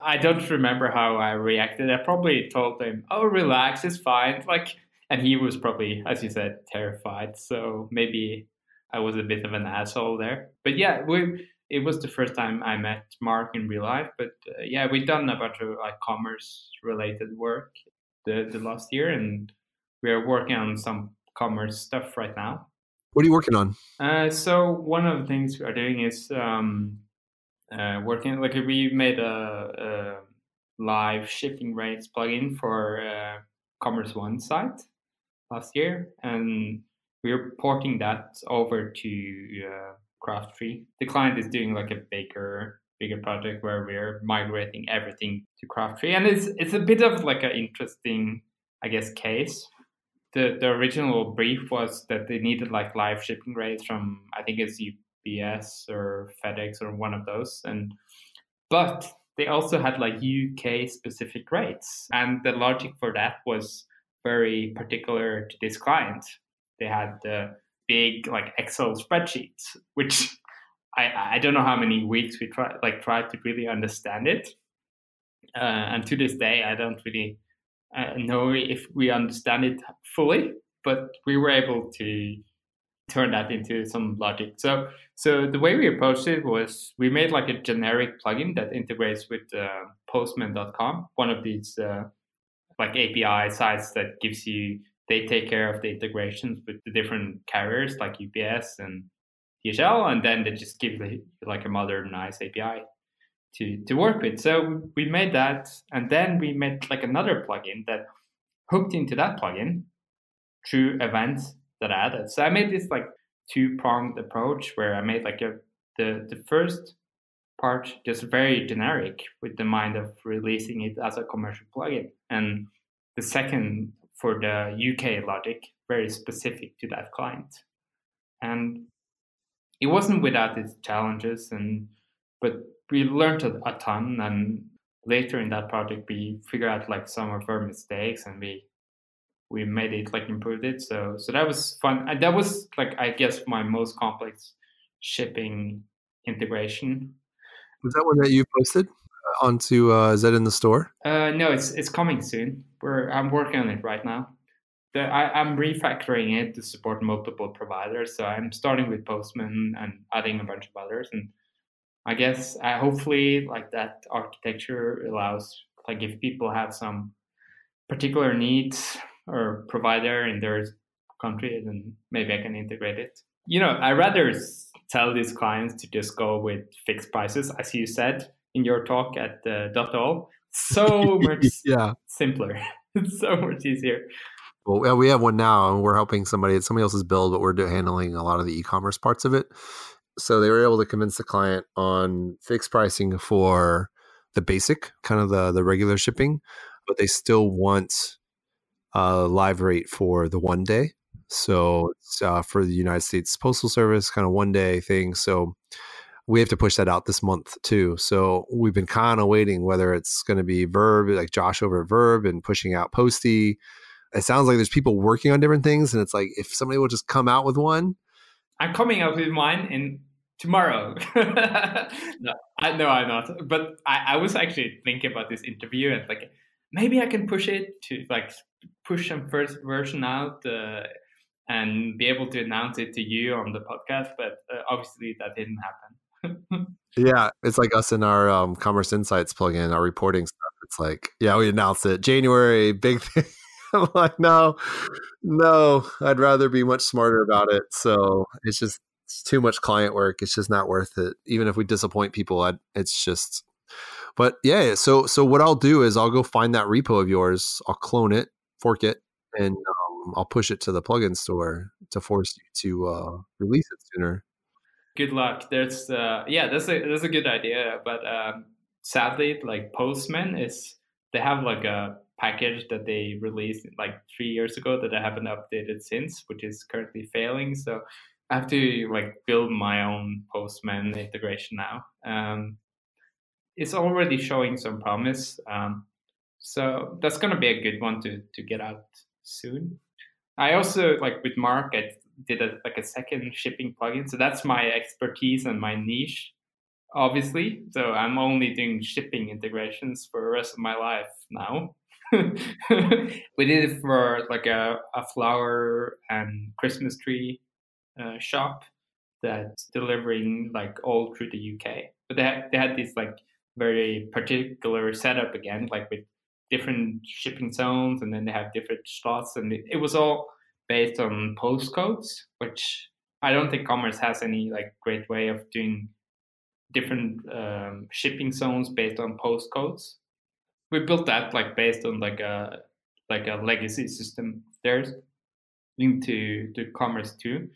I don't remember how I reacted. I probably told him, "Oh, relax, it's fine." Like and he was probably, as you said, terrified. So maybe I was a bit of an asshole there. But yeah, we it was the first time I met Mark in real life. But uh, yeah, we've done a bunch of like commerce related work the the last year, and we are working on some commerce stuff right now. What are you working on? Uh, so one of the things we are doing is um, uh, working like we made a, a live shipping rates plugin for uh, Commerce One site last year, and we're porting that over to uh, Craft Three. The client is doing like a bigger bigger project where we're migrating everything to Craft Three, and it's it's a bit of like an interesting, I guess, case. The the original brief was that they needed like live shipping rates from I think it's UPS or FedEx or one of those, and but they also had like UK specific rates, and the logic for that was very particular to this client. They had the big like Excel spreadsheets, which I, I don't know how many weeks we try like tried to really understand it. Uh, and to this day, I don't really uh, know if we understand it fully, but we were able to turn that into some logic. So, so the way we approached it was we made like a generic plugin that integrates with uh, Postmen.com, one of these uh, like API sites that gives you they take care of the integrations with the different carriers like UPS and DHL, and then they just give like a modernized API to to work with. So we made that, and then we made like another plugin that hooked into that plugin through events that I added. So I made this like two pronged approach where I made like a the the first part just very generic with the mind of releasing it as a commercial plugin. And the second for the UK logic, very specific to that client. And it wasn't without its challenges and but we learned a, a ton and later in that project we figured out like some of our mistakes and we we made it like improved it so so that was fun and that was like i guess my most complex shipping integration was that one that you posted uh, onto? Uh, is that in the store? Uh, no, it's it's coming soon. We're I'm working on it right now. The, I, I'm refactoring it to support multiple providers. So I'm starting with Postmen and adding a bunch of others. And I guess I hopefully like that architecture allows like if people have some particular needs or provider in their country, then maybe I can integrate it. You know, I rather tell these clients to just go with fixed prices, as you said in your talk at uh, Dot So much yeah. simpler. it's so much easier. Well, we have one now, and we're helping somebody. It's somebody else's build, but we're handling a lot of the e-commerce parts of it. So they were able to convince the client on fixed pricing for the basic, kind of the the regular shipping, but they still want a live rate for the one day. So uh, for the United States Postal Service, kind of one day thing. So we have to push that out this month too. So we've been kind of waiting whether it's going to be Verbb, like Josh over at Verbb, and pushing out Postie. It sounds like there's people working on different things, and it's like if somebody will just come out with one. I'm coming out with mine in tomorrow. no, I no, I'm not. But I, I was actually thinking about this interview and like maybe I can push it to like push some first version out uh, and be able to announce it to you on the podcast. But uh, obviously, that didn't happen. yeah, it's like us in our um, Commerce Insights plugin, our reporting stuff. It's like, yeah, we announced it January, big thing. I'm like, no, no, I'd rather be much smarter about it. So it's just it's too much client work. It's just not worth it. Even if we disappoint people, I'd, it's just. But yeah, so so what I'll do is I'll go find that repo of yours. I'll clone it, fork it, and I'll push it to the plugin store to force you to uh, release it sooner. Good luck. There's uh, yeah, that's a that's a good idea. But um, sadly, like Postmen is they have like a package that they released like three years ago that I haven't updated since, which is currently failing. So I have to like build my own Postmen integration now. Um, it's already showing some promise. Um, so that's gonna be a good one to to get out soon. I also like with Mark, I did a, like a second shipping plugin. So that's my expertise and my niche, obviously. So I'm only doing shipping integrations for the rest of my life now. we did it for like a, a flower and Christmas tree uh, shop that's delivering like all through the UK. But they had, they had this like very particular setup again, like with different shipping zones, and then they have different slots, and it, it was all based on postcodes, which I don't think Commerce has any like great way of doing different um, shipping zones based on postcodes. We built that like based on like a like a legacy system theirs into to commerce too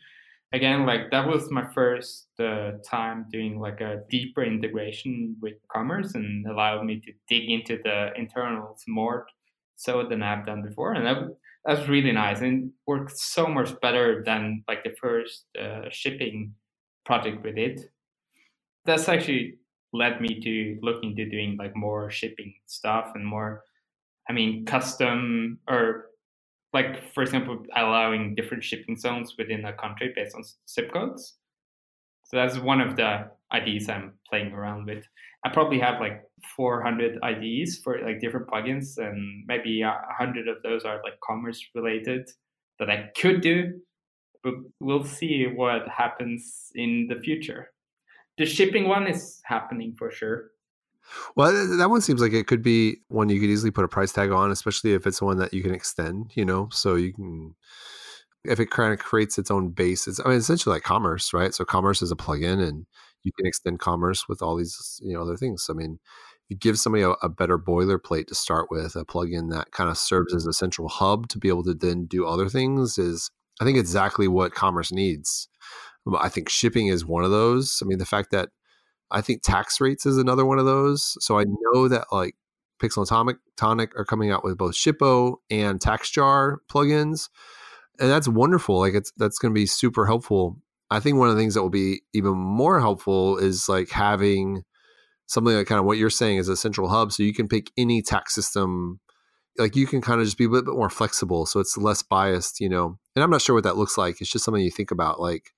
again like that was my first uh, time doing like a deeper integration with commerce and allowed me to dig into the internals more so than i've done before and that, that's really nice and worked so much better than like the first uh, shipping project we did. That's actually led me to look into doing like more shipping stuff and more i mean custom or like for example allowing different shipping zones within a country based on zip codes. So that's one of the IDs i'm playing around with. I probably have like 400 IDs for like different plugins and maybe a 100 of those are like commerce related that i could do but we'll see what happens in the future. The shipping one is happening for sure. Well, that one seems like it could be one you could easily put a price tag on, especially if it's one that you can extend, you know, so you can, if it kind of creates its own base, it's, I mean, essentially like commerce, right? So commerce is a plugin and you can extend commerce with all these, you know, other things. I mean, you give somebody a, a better boilerplate to start with, a plugin that kind of serves as a central hub to be able to then do other things is, I think, exactly what commerce needs. I think shipping is one of those. I mean, the fact that I think tax rates is another one of those. So I mm-hmm. know that like Pixel Atomic Tonic are coming out with both Shippo and TaxJar plugins, and that's wonderful. Like it's that's going to be super helpful. I think one of the things that will be even more helpful is like having something like kind of what you're saying is a central hub, so you can pick any tax system. Like you can kind of just be a little bit more flexible, so it's less biased, you know. And I'm not sure what that looks like. It's just something you think about, like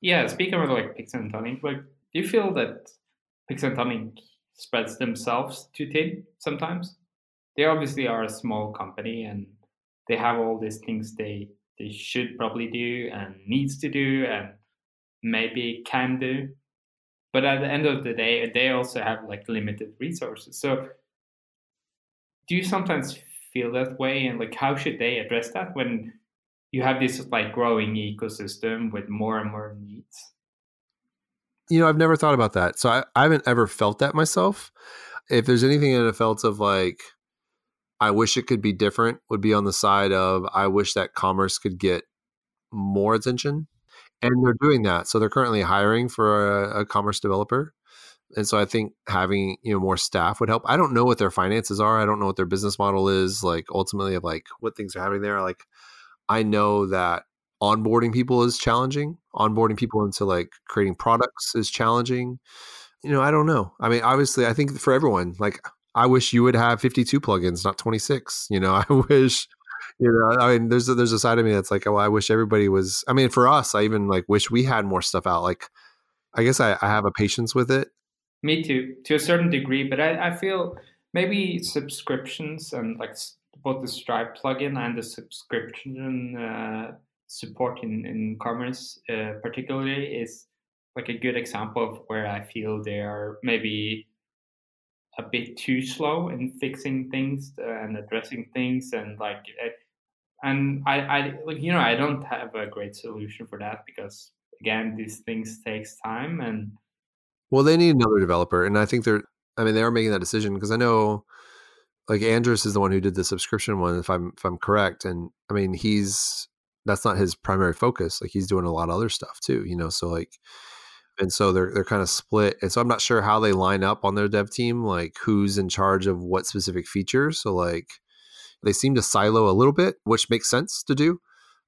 yeah, speaking of like Pixel and Tonic, like do you feel that Pixel and Tonic spreads themselves too thin sometimes? They obviously are a small company and they have all these things they they should probably do and needs to do and maybe can do. But at the end of the day, they also have like limited resources. So do you sometimes feel that way and like how should they address that when you have this like growing ecosystem with more and more needs you know i've never thought about that. So i, I haven't ever felt that myself. If there's anything that i felt of like i wish it could be different would be on the side of i wish that commerce could get more attention. And they're doing that. So they're currently hiring for a, a commerce developer. And so i think having you know more staff would help. I don't know what their finances are. I don't know what their business model is like ultimately of like what things are happening there. Like I know that onboarding people is challenging. Onboarding people into like creating products is challenging. You know, I don't know. I mean, obviously, I think for everyone, like, I wish you would have 52 plugins, not 26. You know, I wish, you know, I mean, there's a, there's a side of me that's like, oh, I wish everybody was. I mean, for us, I even like wish we had more stuff out. Like, I guess I, I have a patience with it. Me too, to a certain degree, but I, I feel maybe subscriptions and like both the Stripe plugin and the subscription uh, support in in commerce, uh, particularly, is like a good example of where I feel they are maybe a bit too slow in fixing things and addressing things and like eh, and I, I like you know I don't have a great solution for that because again these things takes time and well they need another developer and I think they're I mean they are making that decision because I know like Andres is the one who did the subscription one if I'm if I'm correct and I mean he's that's not his primary focus like he's doing a lot of other stuff too you know so like and so they're they're kind of split. And so I'm not sure how they line up on their dev team, like who's in charge of what specific features. So like they seem to silo a little bit, which makes sense to do.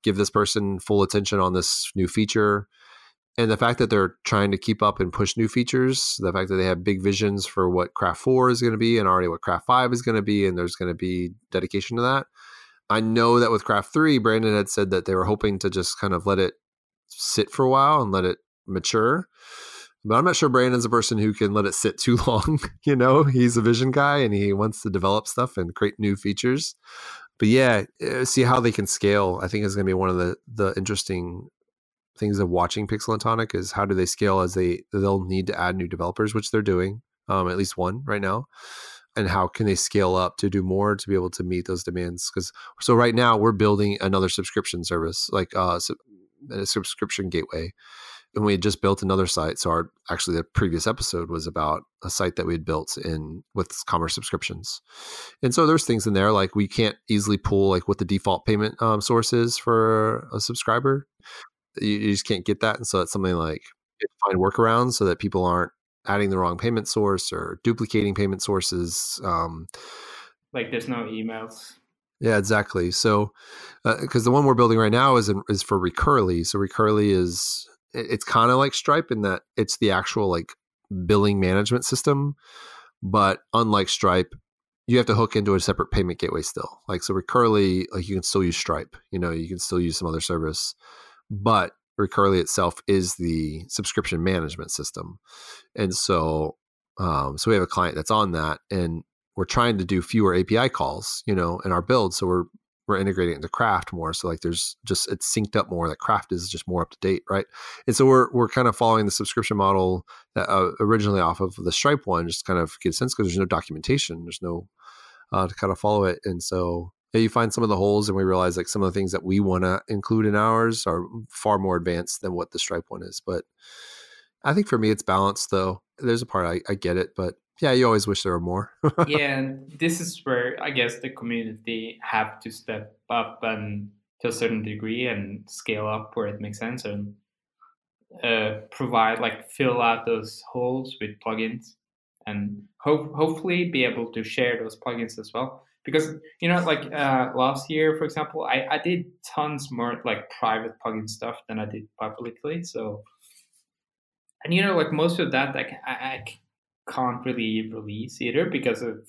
Give this person full attention on this new feature. And the fact that they're trying to keep up and push new features, the fact that they have big visions for what Craft 4 is going to be and already what Craft 5 is going to be, and there's going to be dedication to that. I know that with Craft 3, Brandon had said that they were hoping to just kind of let it sit for a while and let it mature. But I'm not sure Brandon's a person who can let it sit too long. you know, he's a vision guy and he wants to develop stuff and create new features. But yeah, eh, see how they can scale. I think is going to be one of the the interesting things of watching Pixel and Tonic is how do they scale as they they'll need to add new developers, which they're doing, um, at least one right now. And how can they scale up to do more to be able to meet those demands? Because so right now we're building another subscription service, like uh, a subscription gateway and we had just built another site. So our actually the previous episode was about a site that we had built in with commerce subscriptions. And so there's things in there like we can't easily pull like what the default payment um, source is for a subscriber. You, you, just can't get that, and so it's something like find workarounds so that people aren't adding the wrong payment source or duplicating payment sources. Um, like there's no emails. Yeah, exactly. So, because uh, the one we're building right now is is for Recurly. So Recurly is it's kind of like Stripe in that it's the actual like billing management system, but unlike Stripe, you have to hook into a separate payment gateway still. Like so, Recurly, like you can still use Stripe. You know, you can still use some other service, but Recurly itself is the subscription management system, and so um, so we have a client that's on that, and we're trying to do fewer API calls, you know, in our build. So we're we're integrating into craft more. So like there's just it's synced up more that craft is just more up to date right? And so we're we're kind of following the subscription model that uh, originally off of the stripe one just kind of get a sense because there's no documentation there's no uh, to kind of follow it. And so yeah, you find some of the holes and we realize like some of the things that we want to include in ours are far more advanced than what the stripe one is but i think for me it's balanced though there's a part i, I get it but yeah, you always wish there were more. yeah, and this is where I guess the community have to step up and to a certain degree and scale up where it makes sense and uh, provide like fill out those holes with plugins and hope hopefully be able to share those plugins as well. Because you know, like uh, last year, for example, I, I did tons more like private plugin stuff than I did publicly. So, and you know, like most of that, like I, I can't really release either because of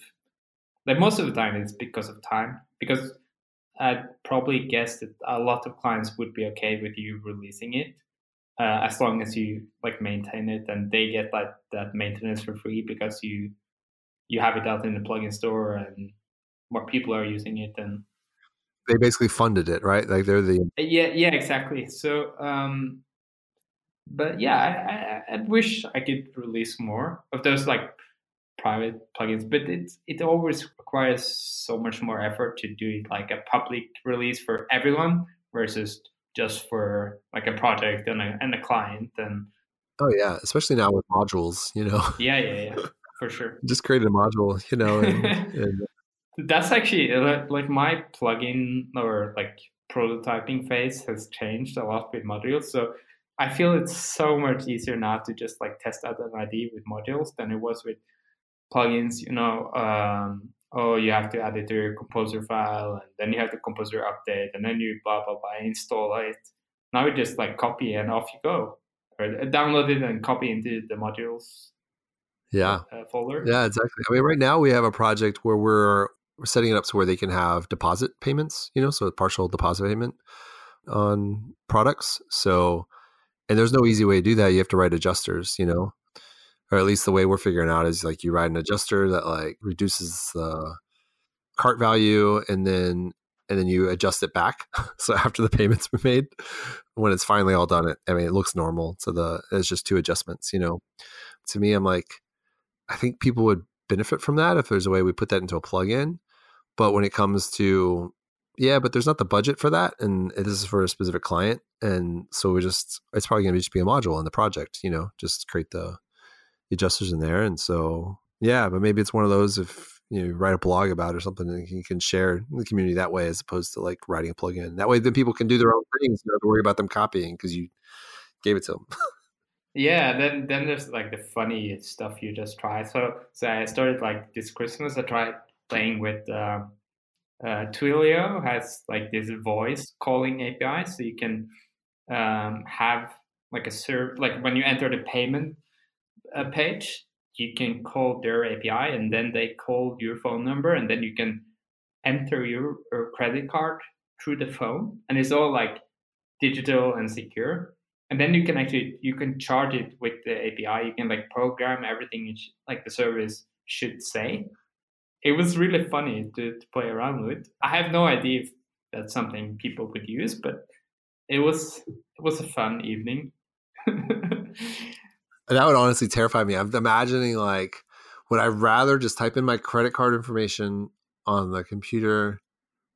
like most of the time it's because of time because I'd probably guess that a lot of clients would be okay with you releasing it uh, as long as you like maintain it and they get like that maintenance for free because you you have it out in the plugin store and more people are using it and they basically funded it right like they're the yeah yeah exactly so um but yeah, I, I, I, wish I could release more of those like private plugins, but it it always requires so much more effort to do it like a public release for everyone versus just for like a project and a and a client and. Oh yeah, especially now with modules, you know. Yeah, yeah, yeah, for sure. Just created a module, you know. And, and... That's actually uh, like my plugin or like prototyping phase has changed a lot with modules. So I feel it's so much easier now to just like test out an ID with modules than it was with plugins. You know, um, oh, you have to add it to your composer file, and then you have the composer update, and then you blah blah blah install it. Now you just like copy and off you go, or download it and copy into the modules. Yeah. Uh, folder. Yeah, exactly. I mean, right now we have a project where we're we're setting it up so where they can have deposit payments. You know, so partial deposit payment on products. So and there's no easy way to do that. You have to write adjusters, you know. or at least the way we're figuring out is like you write an adjuster that like reduces the cart value and then and then you adjust it back. so after the payments were made, when it's finally all done, it I mean it looks normal. So the it's just two adjustments. You know, to me, I'm like, I think people would benefit from that if there's a way we put that into a plugin. But when it comes to yeah, but there's not the budget for that, and this is for a specific client, and so we just it's probably going to just be a module in the project. You know, just create the adjusters in there, and so yeah, but maybe it's one of those if you know, write a blog about or something and you can share the community that way as opposed to like writing a plugin. That way, then people can do their own things. You don't have to worry about them copying because you gave it to them. yeah, then then there's like the funny stuff you just try. So so I started like this Christmas. I tried playing with uh, uh, Twilio has like this voice calling API, so you can um, have like a serve like when you enter the payment uh, page, you can call their API, and then they call your phone number, and then you can enter your, your credit card through the phone, and it's all like digital and secure. And then you can actually you can charge it with the API. You can like program everything like the service should say it was really funny to, to play around with. I have no idea if that's something people could use, but it was it was a fun evening. that would honestly terrify me. I'm imagining like would I rather just type in my credit card information on the computer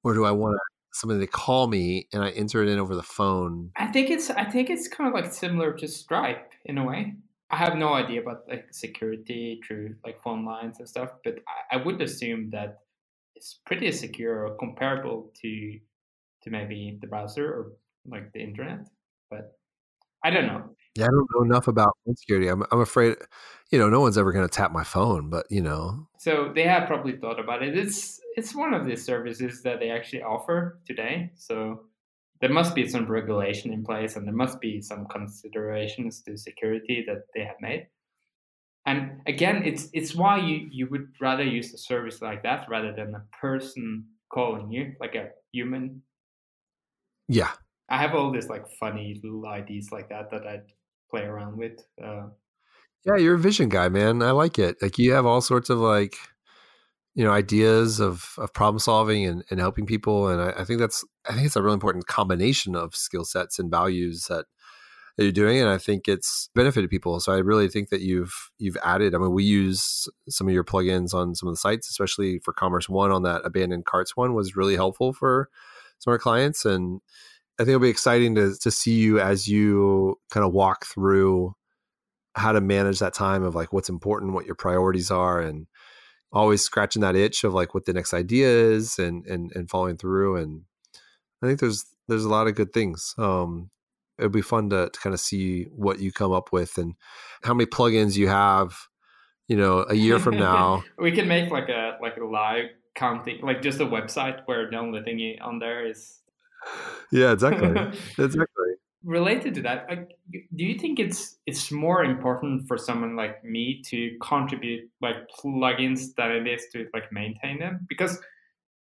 or do I want somebody to call me and I enter it in over the phone? I think it's I think it's kind of like similar to Stripe in a way. I have no idea about like security through like phone lines and stuff, but I, I would assume that it's pretty secure or comparable to to maybe the browser or like the internet. But I don't know. Yeah, I don't know enough about phone security. I'm I'm afraid, you know, no one's ever going to tap my phone, but you know. So they have probably thought about it. It's it's one of the services that they actually offer today. So there must be some regulation in place and there must be some considerations to security that they have made. And again, it's it's why you, you would rather use a service like that rather than a person calling you, like a human. Yeah. I have all these like funny little ideas like that that I'd play around with. Uh, yeah, you're a vision guy, man. I like it. Like you have all sorts of like you know ideas of of problem solving and, and helping people and I, I, think that's i think it's a really important combination of skill sets and values that, that you're doing and i think it's benefited people. So i really think that you've you've added i mean we use some of your plugins on some of the sites especially for commerce one on that abandoned carts one was really helpful for some of our clients and i think it'll be exciting to, to see you as you kind of walk through how to manage that time of like what's important what your priorities are and always scratching that itch of like what the next idea is and and and following through and i think there's there's a lot of good things. Um it'd be fun to, to kind of see what you come up with and how many plugins you have you know a year from now. We can make like a like a live counting like just a website where the only thing on there is yeah exactly. Exactly related to that like do you think it's it's more important for someone like me to contribute like plugins than it is to like maintain them? Because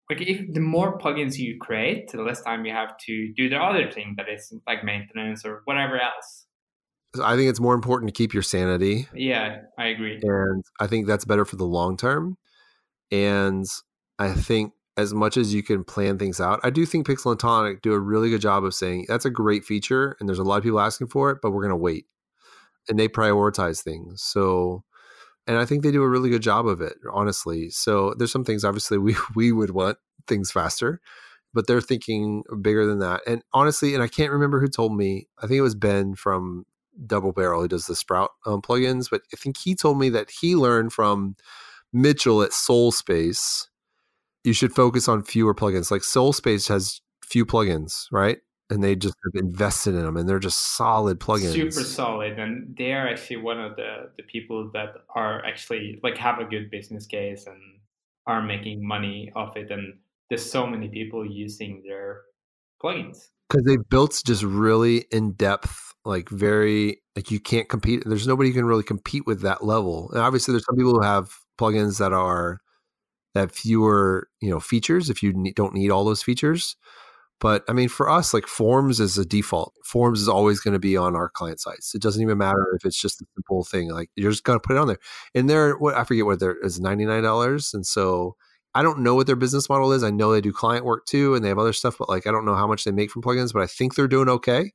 like if the more plugins you create the less time you have to do the other thing that is like maintenance or whatever else. I think it's more important to keep your sanity. Yeah i agree. And i think that's better for the long term. And i think as much as you can plan things out. I do think Pixel and Tonic do a really good job of saying that's a great feature and there's a lot of people asking for it, but we're going to wait. And they prioritize things. So, and I think they do a really good job of it, honestly. So there's some things obviously we we would want things faster, but they're thinking bigger than that. And honestly, and I can't remember who told me. I think it was Ben from Double Barrel who does the Sprout um, plugins, but I think he told me that he learned from Mitchell at Solspace you should focus on fewer plugins. Like Solspace has few plugins, right? And they just have invested in them, and they're just solid plugins. Super solid, and they are actually one of the the people that are actually like have a good business case and are making money off it. And there's so many people using their plugins because they built just really in depth, like very like you can't compete. There's nobody who can really compete with that level. And obviously, there's some people who have plugins that are that fewer you know features if you don't need all those features But I mean, for us, like Forms is a default. Forms is always going to be on our client sites. It doesn't even matter if it's just a simple thing. Like you're just going to put it on there. And there, what I forget what there is ninety nine dollars. And so I don't know what their business model is. I know they do client work too, and they have other stuff, but like I don't know how much they make from plugins. But I think they're doing okay.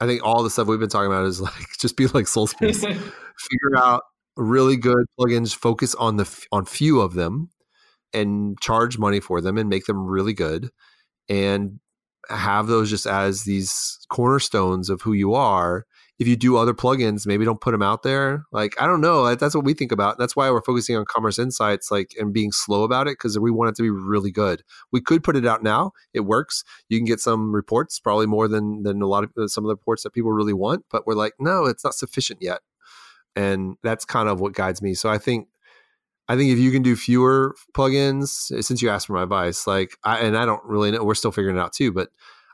I think all the stuff we've been talking about is like just be like Solspace. Figure out really good plugins. Focus on the on few of them, and charge money for them, and make them really good. And have those just as these cornerstones of who you are. If you do other plugins, maybe don't put them out there. Like I don't know. That's what we think about. That's why we're focusing on Commerce Insights, like and being slow about it because we want it to be really good. We could put it out now. It works. You can get some reports, probably more than than a lot of uh, some of the reports that people really want. But we're like, no, it's not sufficient yet, and that's kind of what guides me. So I think I think if you can do fewer plugins, eh, since you asked for my advice, like I and I don't really know, we're still figuring it out too. But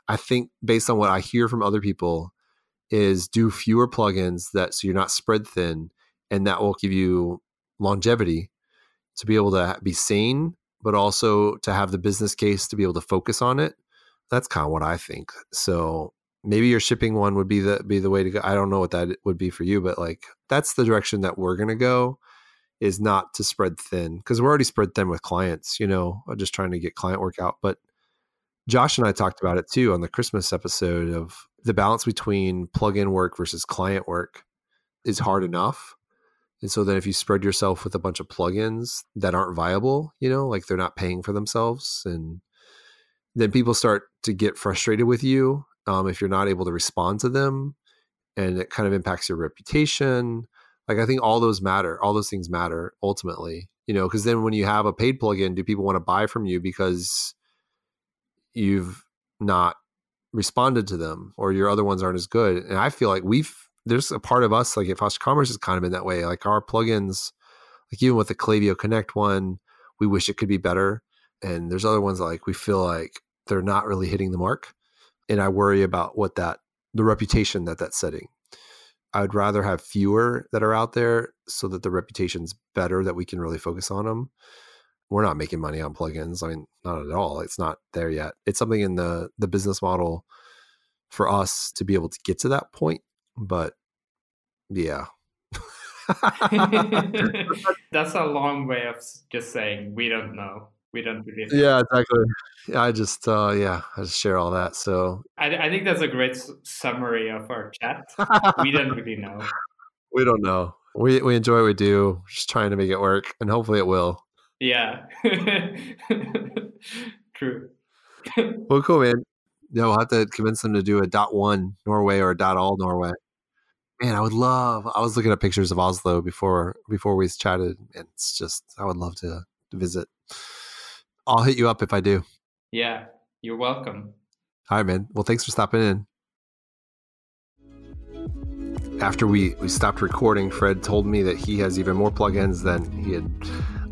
I think based on what I hear from other people, is do fewer plugins that so you're not spread thin, and that will give you longevity to be able to be sane, but also to have the business case to be able to focus on it. That's kind of what I think. So maybe your shipping one would be the be the way to go. I don't know what that would be for you, but like that's the direction that we're gonna go is not to spread thin because we're already spread thin with clients, you know, uh, just trying to get client work out. But Josh and I talked about it too on the Christmas episode of the balance between plug-in work versus client work is hard enough. And so then if you spread yourself with a bunch of plugins that aren't viable, you know, like they're not paying for themselves and then people start to get frustrated with you um, if you're not able to respond to them and it kind of impacts your reputation like I think all those matter. All those things matter ultimately. You know, because then when you have a paid plugin, do people want to buy from you because you've not responded to them or your other ones aren't as good? And I feel like we've there's a part of us like at Foster Commerce has kind of been that way. Like our plugins, like even with the Klaviyo Connect one, we wish it could be better. And there's other ones like we feel like they're not really hitting the mark. And I worry about what that the reputation that that's setting I'd rather have fewer that are out there so that the reputation's better that we can really focus on them. We're not making money on plugins. I mean, not at all. It's not there yet. It's something in the the business model for us to be able to get to that point. But yeah. That's a long way of just saying we don't know we don't really yeah exactly. I just uh yeah i just share all that so. I, I think that's a great summary of our chat. We don't really know. We don't know. We we enjoy what we do. Just trying to make it work and hopefully it will. Yeah. True. Well cool man. Yeah we'll have to convince them to do a dot one norway or a dot all norway. Man i would love i was looking at pictures of oslo before before we chatted and it's just i would love to, to visit I'll hit you up if I do. Yeah, you're welcome. All right, man. Well, thanks for stopping in. After we, we stopped recording, Fred told me that he has even more plugins than he had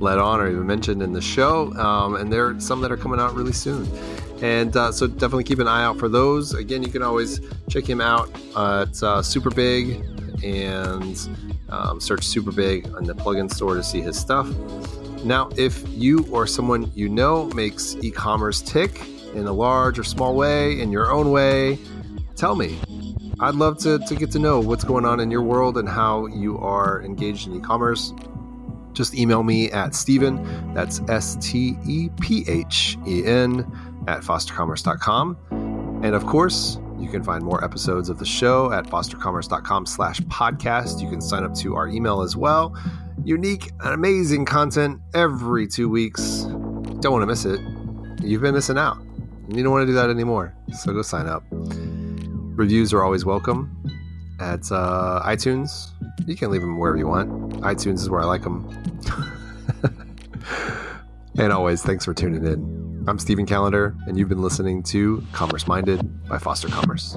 let on or even mentioned in the show. Um, and there are some that are coming out really soon. And uh, so definitely keep an eye out for those. Again, you can always check him out at uh, Superbig and um, search Superbig on the plugin store to see his stuff. Now, if you or someone you know makes e commerce tick in a large or small way, in your own way, tell me. I'd love to, to get to know what's going on in your world and how you are engaged in e commerce. Just email me at Stephen, that's S T E P H E N, at fostercommerce.com. And of course, you can find more episodes of the show at fostercommerce.com slash podcast. You can sign up to our email as well unique and amazing content every two weeks. Don't want to miss it. You've been missing out. You don't want to do that anymore. So go sign up. Reviews are always welcome at uh, iTunes. You can leave them wherever you want. iTunes is where I like them. and always, thanks for tuning in. I'm Stephen Callender, and you've been listening to Commerce Minded by Foster Commerce.